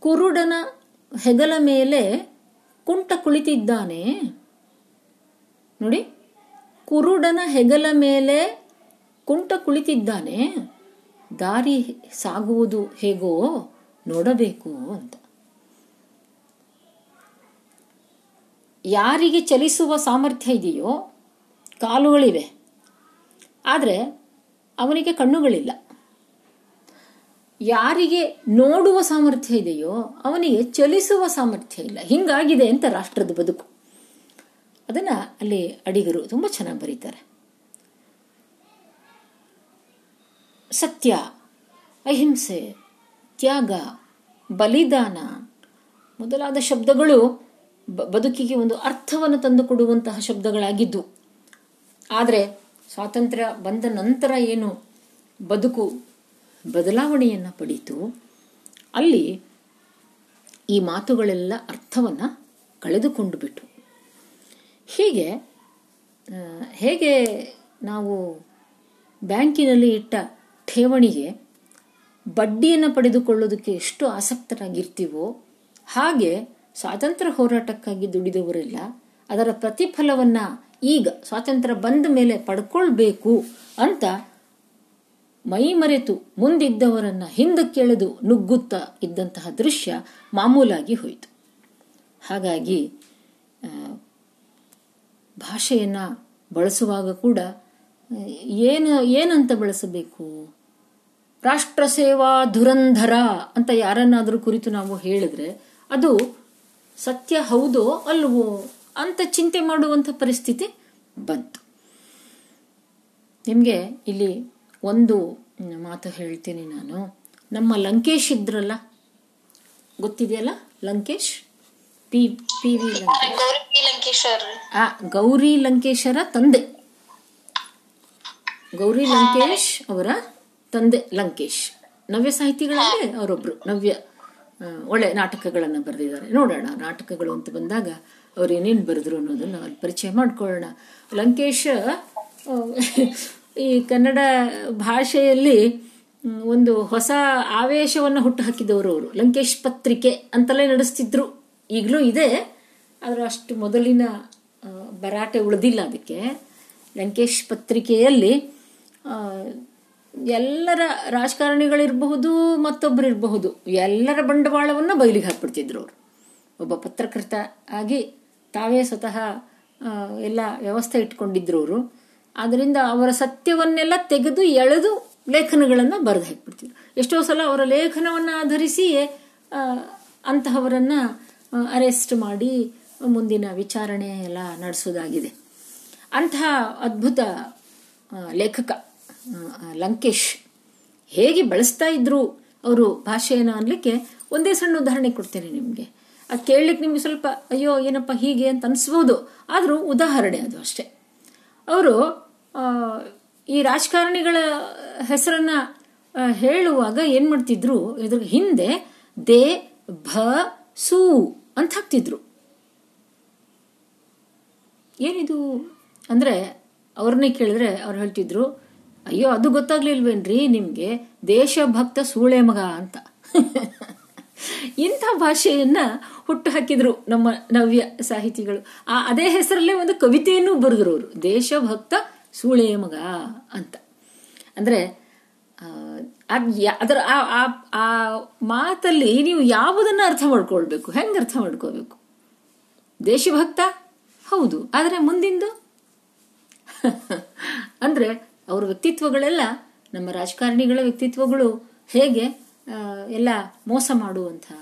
ಕುರುಡನ ಹೆಗಲ ಮೇಲೆ ಕುಂಟ ಕುಳಿತಿದ್ದಾನೆ. ನೋಡಿ, ಕುರುಡನ ಹೆಗಲ ಮೇಲೆ ಕುಂಟ ಕುಳಿತಿದ್ದಾನೆ. ದಾರಿ ಸಾಗುವುದು ಹೇಗೋ ನೋಡಬೇಕು ಅಂತ. ಯಾರಿಗೆ ಚಲಿಸುವ ಸಾಮರ್ಥ್ಯ ಇದೆಯೋ ಕಾಲುಗಳಿವೆ. ಆದರೆ ಅವನಿಗೆ ಕಣ್ಣುಗಳಿಲ್ಲ. ಯಾರಿಗೆ ನೋಡುವ ಸಾಮರ್ಥ್ಯ ಇದೆಯೋ ಅವನಿಗೆ ಚಲಿಸುವ ಸಾಮರ್ಥ್ಯ ಇಲ್ಲ. ಹಿಂಗಾಗಿದೆ ಅಂತ ರಾಷ್ಟ್ರದ ಬದುಕು. ಅದನ್ನ ಅಲ್ಲಿ ಅಡಿಗರು ತುಂಬಾ ಚೆನ್ನಾಗಿ ಬರೀತಾರೆ. ಸತ್ಯ, ಅಹಿಂಸೆ, ತ್ಯಾಗ, ಬಲಿದಾನ ಮೊದಲಾದ ಶಬ್ದಗಳು ಬದುಕಿಗೆ ಒಂದು ಅರ್ಥವನ್ನು ತಂದುಕೊಡುವಂತಹ ಶಬ್ದಗಳಾಗಿದ್ದು, ಆದರೆ ಸ್ವಾತಂತ್ರ್ಯ ಬಂದ ನಂತರ ಏನು ಬದುಕು ಬದಲಾವಣೆಯನ್ನು ಪಡೀತು, ಅಲ್ಲಿ ಈ ಮಾತುಗಳೆಲ್ಲ ಅರ್ಥವನ್ನು ಕಳೆದುಕೊಂಡು ಬಿಟ್ಟು ಹೀಗೆ ಹೇಗೆ ನಾವು ಬ್ಯಾಂಕಿನಲ್ಲಿ ಇಟ್ಟ ಠೇವಣಿಗೆ ಬಡ್ಡಿಯನ್ನು ಪಡೆದುಕೊಳ್ಳೋದಕ್ಕೆ ಎಷ್ಟು ಆಸಕ್ತರಾಗಿರ್ತೀವೋ, ಹಾಗೆ ಸ್ವಾತಂತ್ರ್ಯ ಹೋರಾಟಕ್ಕಾಗಿ ದುಡಿದವರೆಲ್ಲ, ಅದರ ಪ್ರತಿಫಲವನ್ನು ಈಗ ಸ್ವಾತಂತ್ರ್ಯ ಬಂದ ಮೇಲೆ ಪಡ್ಕೊಳ್ಬೇಕು ಅಂತ ಮೈ ಮರೆತು ಮುಂದಿದ್ದವರನ್ನ ಹಿಂದಕ್ಕೆಳೆದು ನುಗ್ಗುತ್ತಾ ಇದ್ದಂತಹ ದೃಶ್ಯ ಮಾಮೂಲಾಗಿ ಹೋಯಿತು. ಹಾಗಾಗಿ ಭಾಷೆಯನ್ನು ಬಳಸುವಾಗ ಕೂಡ, ಏನು, ಏನಂತ ಬಳಸಬೇಕು? ರಾಷ್ಟ್ರ ಸೇವಾ ಧುರಂಧರ ಅಂತ ಯಾರನ್ನಾದರೂ ಕುರಿತು ನಾವು ಹೇಳಿದ್ರೆ, ಅದು ಸತ್ಯ ಹೌದೋ ಅಲ್ವೋ ಅಂತ ಚಿಂತೆ ಮಾಡುವಂಥ ಪರಿಸ್ಥಿತಿ ಬಂತು. ನಿಮಗೆ ಇಲ್ಲಿ ಒಂದು ಮಾತು ಹೇಳ್ತೀನಿ ನಾನು. ನಮ್ಮ ಲಂಕೇಶ್ ಇದ್ರಲ್ಲ? ಗೊತ್ತಿದೆಯಲ್ಲ ಲಂಕೇಶ್? ಪಿ ಪಿ ವಿ ಆ ಗೌರಿ ಲಂಕೇಶರ ತಂದೆ. ಗೌರಿ ಲಂಕೇಶ್ ಅವರ ತಂದೆ ಲಂಕೇಶ್. ನವ್ಯ ಸಾಹಿತಿಗಳಲ್ಲಿ ಅವರೊಬ್ರು. ನವ್ಯ ಒಳ್ಳೆ ನಾಟಕಗಳನ್ನು ಬರೆದಿದ್ದಾರೆ. ನೋಡೋಣ ನಾಟಕಗಳು ಅಂತ ಬಂದಾಗ ಅವ್ರು ಏನೇನು ಬರೆದ್ರು ಅನ್ನೋದನ್ನ ಪರಿಚಯ ಮಾಡ್ಕೊಳ್ಳೋಣ. ಲಂಕೇಶ್ ಈ ಕನ್ನಡ ಭಾಷೆಯಲ್ಲಿ ಒಂದು ಹೊಸ ಆವೇಶವನ್ನು ಹುಟ್ಟು ಹಾಕಿದವರು ಅವರು. ಲಂಕೇಶ್ ಪತ್ರಿಕೆ ಅಂತಲೇ ನಡೆಸ್ತಿದ್ರು. ಈಗಲೂ ಇದೆ, ಆದರೆ ಅಷ್ಟು ಮೊದಲಿನ ಬರಾಟೆ ಉಳಿದಿಲ್ಲ ಅದಕ್ಕೆ. ಲಂಕೇಶ್ ಪತ್ರಿಕೆಯಲ್ಲಿ ಎಲ್ಲರ ರಾಜಕಾರಣಿಗಳಿರಬಹುದು ಮತ್ತೊಬ್ಬರು ಇರಬಹುದು ಎಲ್ಲರ ಬಂಡವಾಳವನ್ನು ಬಯಲಿಗೆ ಹಾಕ್ಬಿಡ್ತಿದ್ರು ಅವರು. ಒಬ್ಬ ಪತ್ರಕರ್ತ ಆಗಿ ತಾವೇ ಸ್ವತಃ ಎಲ್ಲ ವ್ಯವಸ್ಥೆ ಇಟ್ಕೊಂಡಿದ್ರು ಅವರು. ಆದ್ದರಿಂದ ಅವರ ಸತ್ಯವನ್ನೆಲ್ಲ ತೆಗೆದು ಎಳೆದು ಲೇಖನಗಳನ್ನು ಬರೆದು ಹಾಕ್ಬಿಡ್ತಿದ್ರು ಎಷ್ಟೋ ಸಲ ಅವರ ಲೇಖನವನ್ನು ಆಧರಿಸಿಯೇ ಅಂತಹವರನ್ನು ಅರೆಸ್ಟ್ ಮಾಡಿ ಮುಂದಿನ ವಿಚಾರಣೆ ಎಲ್ಲ ನಡೆಸೋದಾಗಿದೆ. ಅಂತಹ ಅದ್ಭುತ ಲೇಖಕ ಲಂಕೇಶ್ ಹೇಗೆ ಬಳಸ್ತಾ ಇದ್ರು ಅವರು ಭಾಷೆಯನ್ನು ಅನ್ಲಿಕ್ಕೆ ಒಂದೇ ಸಣ್ಣ ಉದಾಹರಣೆ ಕೊಡ್ತೇನೆ ನಿಮಗೆ. ಅದು ಕೇಳಲಿಕ್ಕೆ ನಿಮಗೆ ಸ್ವಲ್ಪ, ಅಯ್ಯೋ, ಏನಪ್ಪ ಹೀಗೆ ಅಂತ ಅನಿಸ್ಬೋದು. ಆದರೂ ಉದಾಹರಣೆ ಅದು ಅಷ್ಟೇ. ಅವರು ಈ ರಾಜಕಾರಣಿಗಳ ಹೆಸರನ್ನ ಹೇಳುವಾಗ ಏನ್ ಮಾಡ್ತಿದ್ರು? ಇದ್ರ ಹಿಂದೆ ದೇ, ಭ, ಸೂ ಅಂತ ಹಾಕ್ತಿದ್ರು. ಏನಿದು? ಅಂದ್ರೆ ಅವ್ರನ್ನೇ ಕೇಳಿದ್ರೆ ಅವ್ರು ಹೇಳ್ತಿದ್ರು, ಅಯ್ಯೋ, ಅದು ಗೊತ್ತಾಗ್ಲಿಲ್ವೇನ್ರಿ ನಿಮ್ಗೆ? ದೇಶಭಕ್ತ ಸೂಳೆ ಮಗ ಅಂತ. <laughs> ಇಂಥ ಭಾಷೆಯನ್ನ ಹುಟ್ಟು ಹಾಕಿದ್ರು ನಮ್ಮ ನವ್ಯ ಸಾಹಿತಿಗಳು. ಆ, ಅದೇ ಹೆಸರಲ್ಲೇ ಒಂದು ಕವಿತೆಯನ್ನು ಬರೆದ್ರು ಅವರು. ದೇಶಭಕ್ತ ಸೂಳೆ ಮಗ ಅಂತ. ಅಂದರೆ ಆ, ಅದರ ಆ- ಆ- ಮಾತಲ್ಲಿ ನೀವು ಯಾವುದನ್ನು ಅರ್ಥ ಮಾಡ್ಕೊಳ್ಬೇಕು ಹೆಂಗೆ ಅರ್ಥ ಮಾಡ್ಕೋಬೇಕು ದೇಶಭಕ್ತ? ಹೌದು. ಆದರೆ ಮುಂದಿಂದು? <laughs> ಅಂದರೆ ಅವ್ರ ವ್ಯಕ್ತಿತ್ವಗಳೆಲ್ಲ ನಮ್ಮ ರಾಜಕಾರಣಿಗಳ ವ್ಯಕ್ತಿತ್ವಗಳು ಹೇಗೆ ಎಲ್ಲ ಮೋಸ ಮಾಡುವಂಥ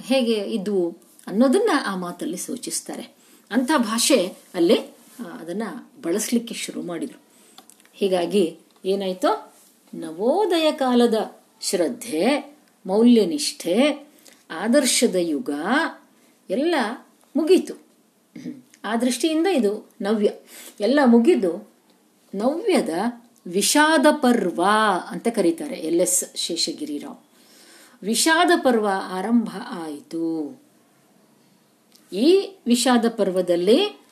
ಹೇಗೆ ಇದ್ವು ಅನ್ನೋದನ್ನ ಆ ಮಾತಲ್ಲಿ ಸೂಚಿಸ್ತಾರೆ. ಅಂಥ ಭಾಷೆ ಅಲ್ಲಿ ಅದನ್ನ ಬಳಸಲಿಕ್ಕೆ ಶುರು ಮಾಡಿದ್ರು. ಹೀಗಾಗಿ ಏನಾಯಿತು? ನವೋದಯ ಕಾಲದ ಶ್ರದ್ಧೆ, ಮೌಲ್ಯನಿಷ್ಠೆ, ಆದರ್ಶದ ಯುಗ, ಎಲ್ಲ ಮುಗೀತು. ಆ ದೃಷ್ಟಿಯಿಂದ ಇದು ನವ್ಯ. ಎಲ್ಲ ಮುಗಿದು ನವ್ಯದ ವಿಷಾದ ಪರ್ವ ಅಂತ ಕರೀತಾರೆ ಎಲ್ ಎಸ್ ಶೇಷಗಿರಿರಾವ್ ವಿಷಾದ ಪರ್ವ ಆರಂಭ ಆಯಿತು. ಈ ವಿಷಾದ ಪರ್ವದಲ್ಲಿ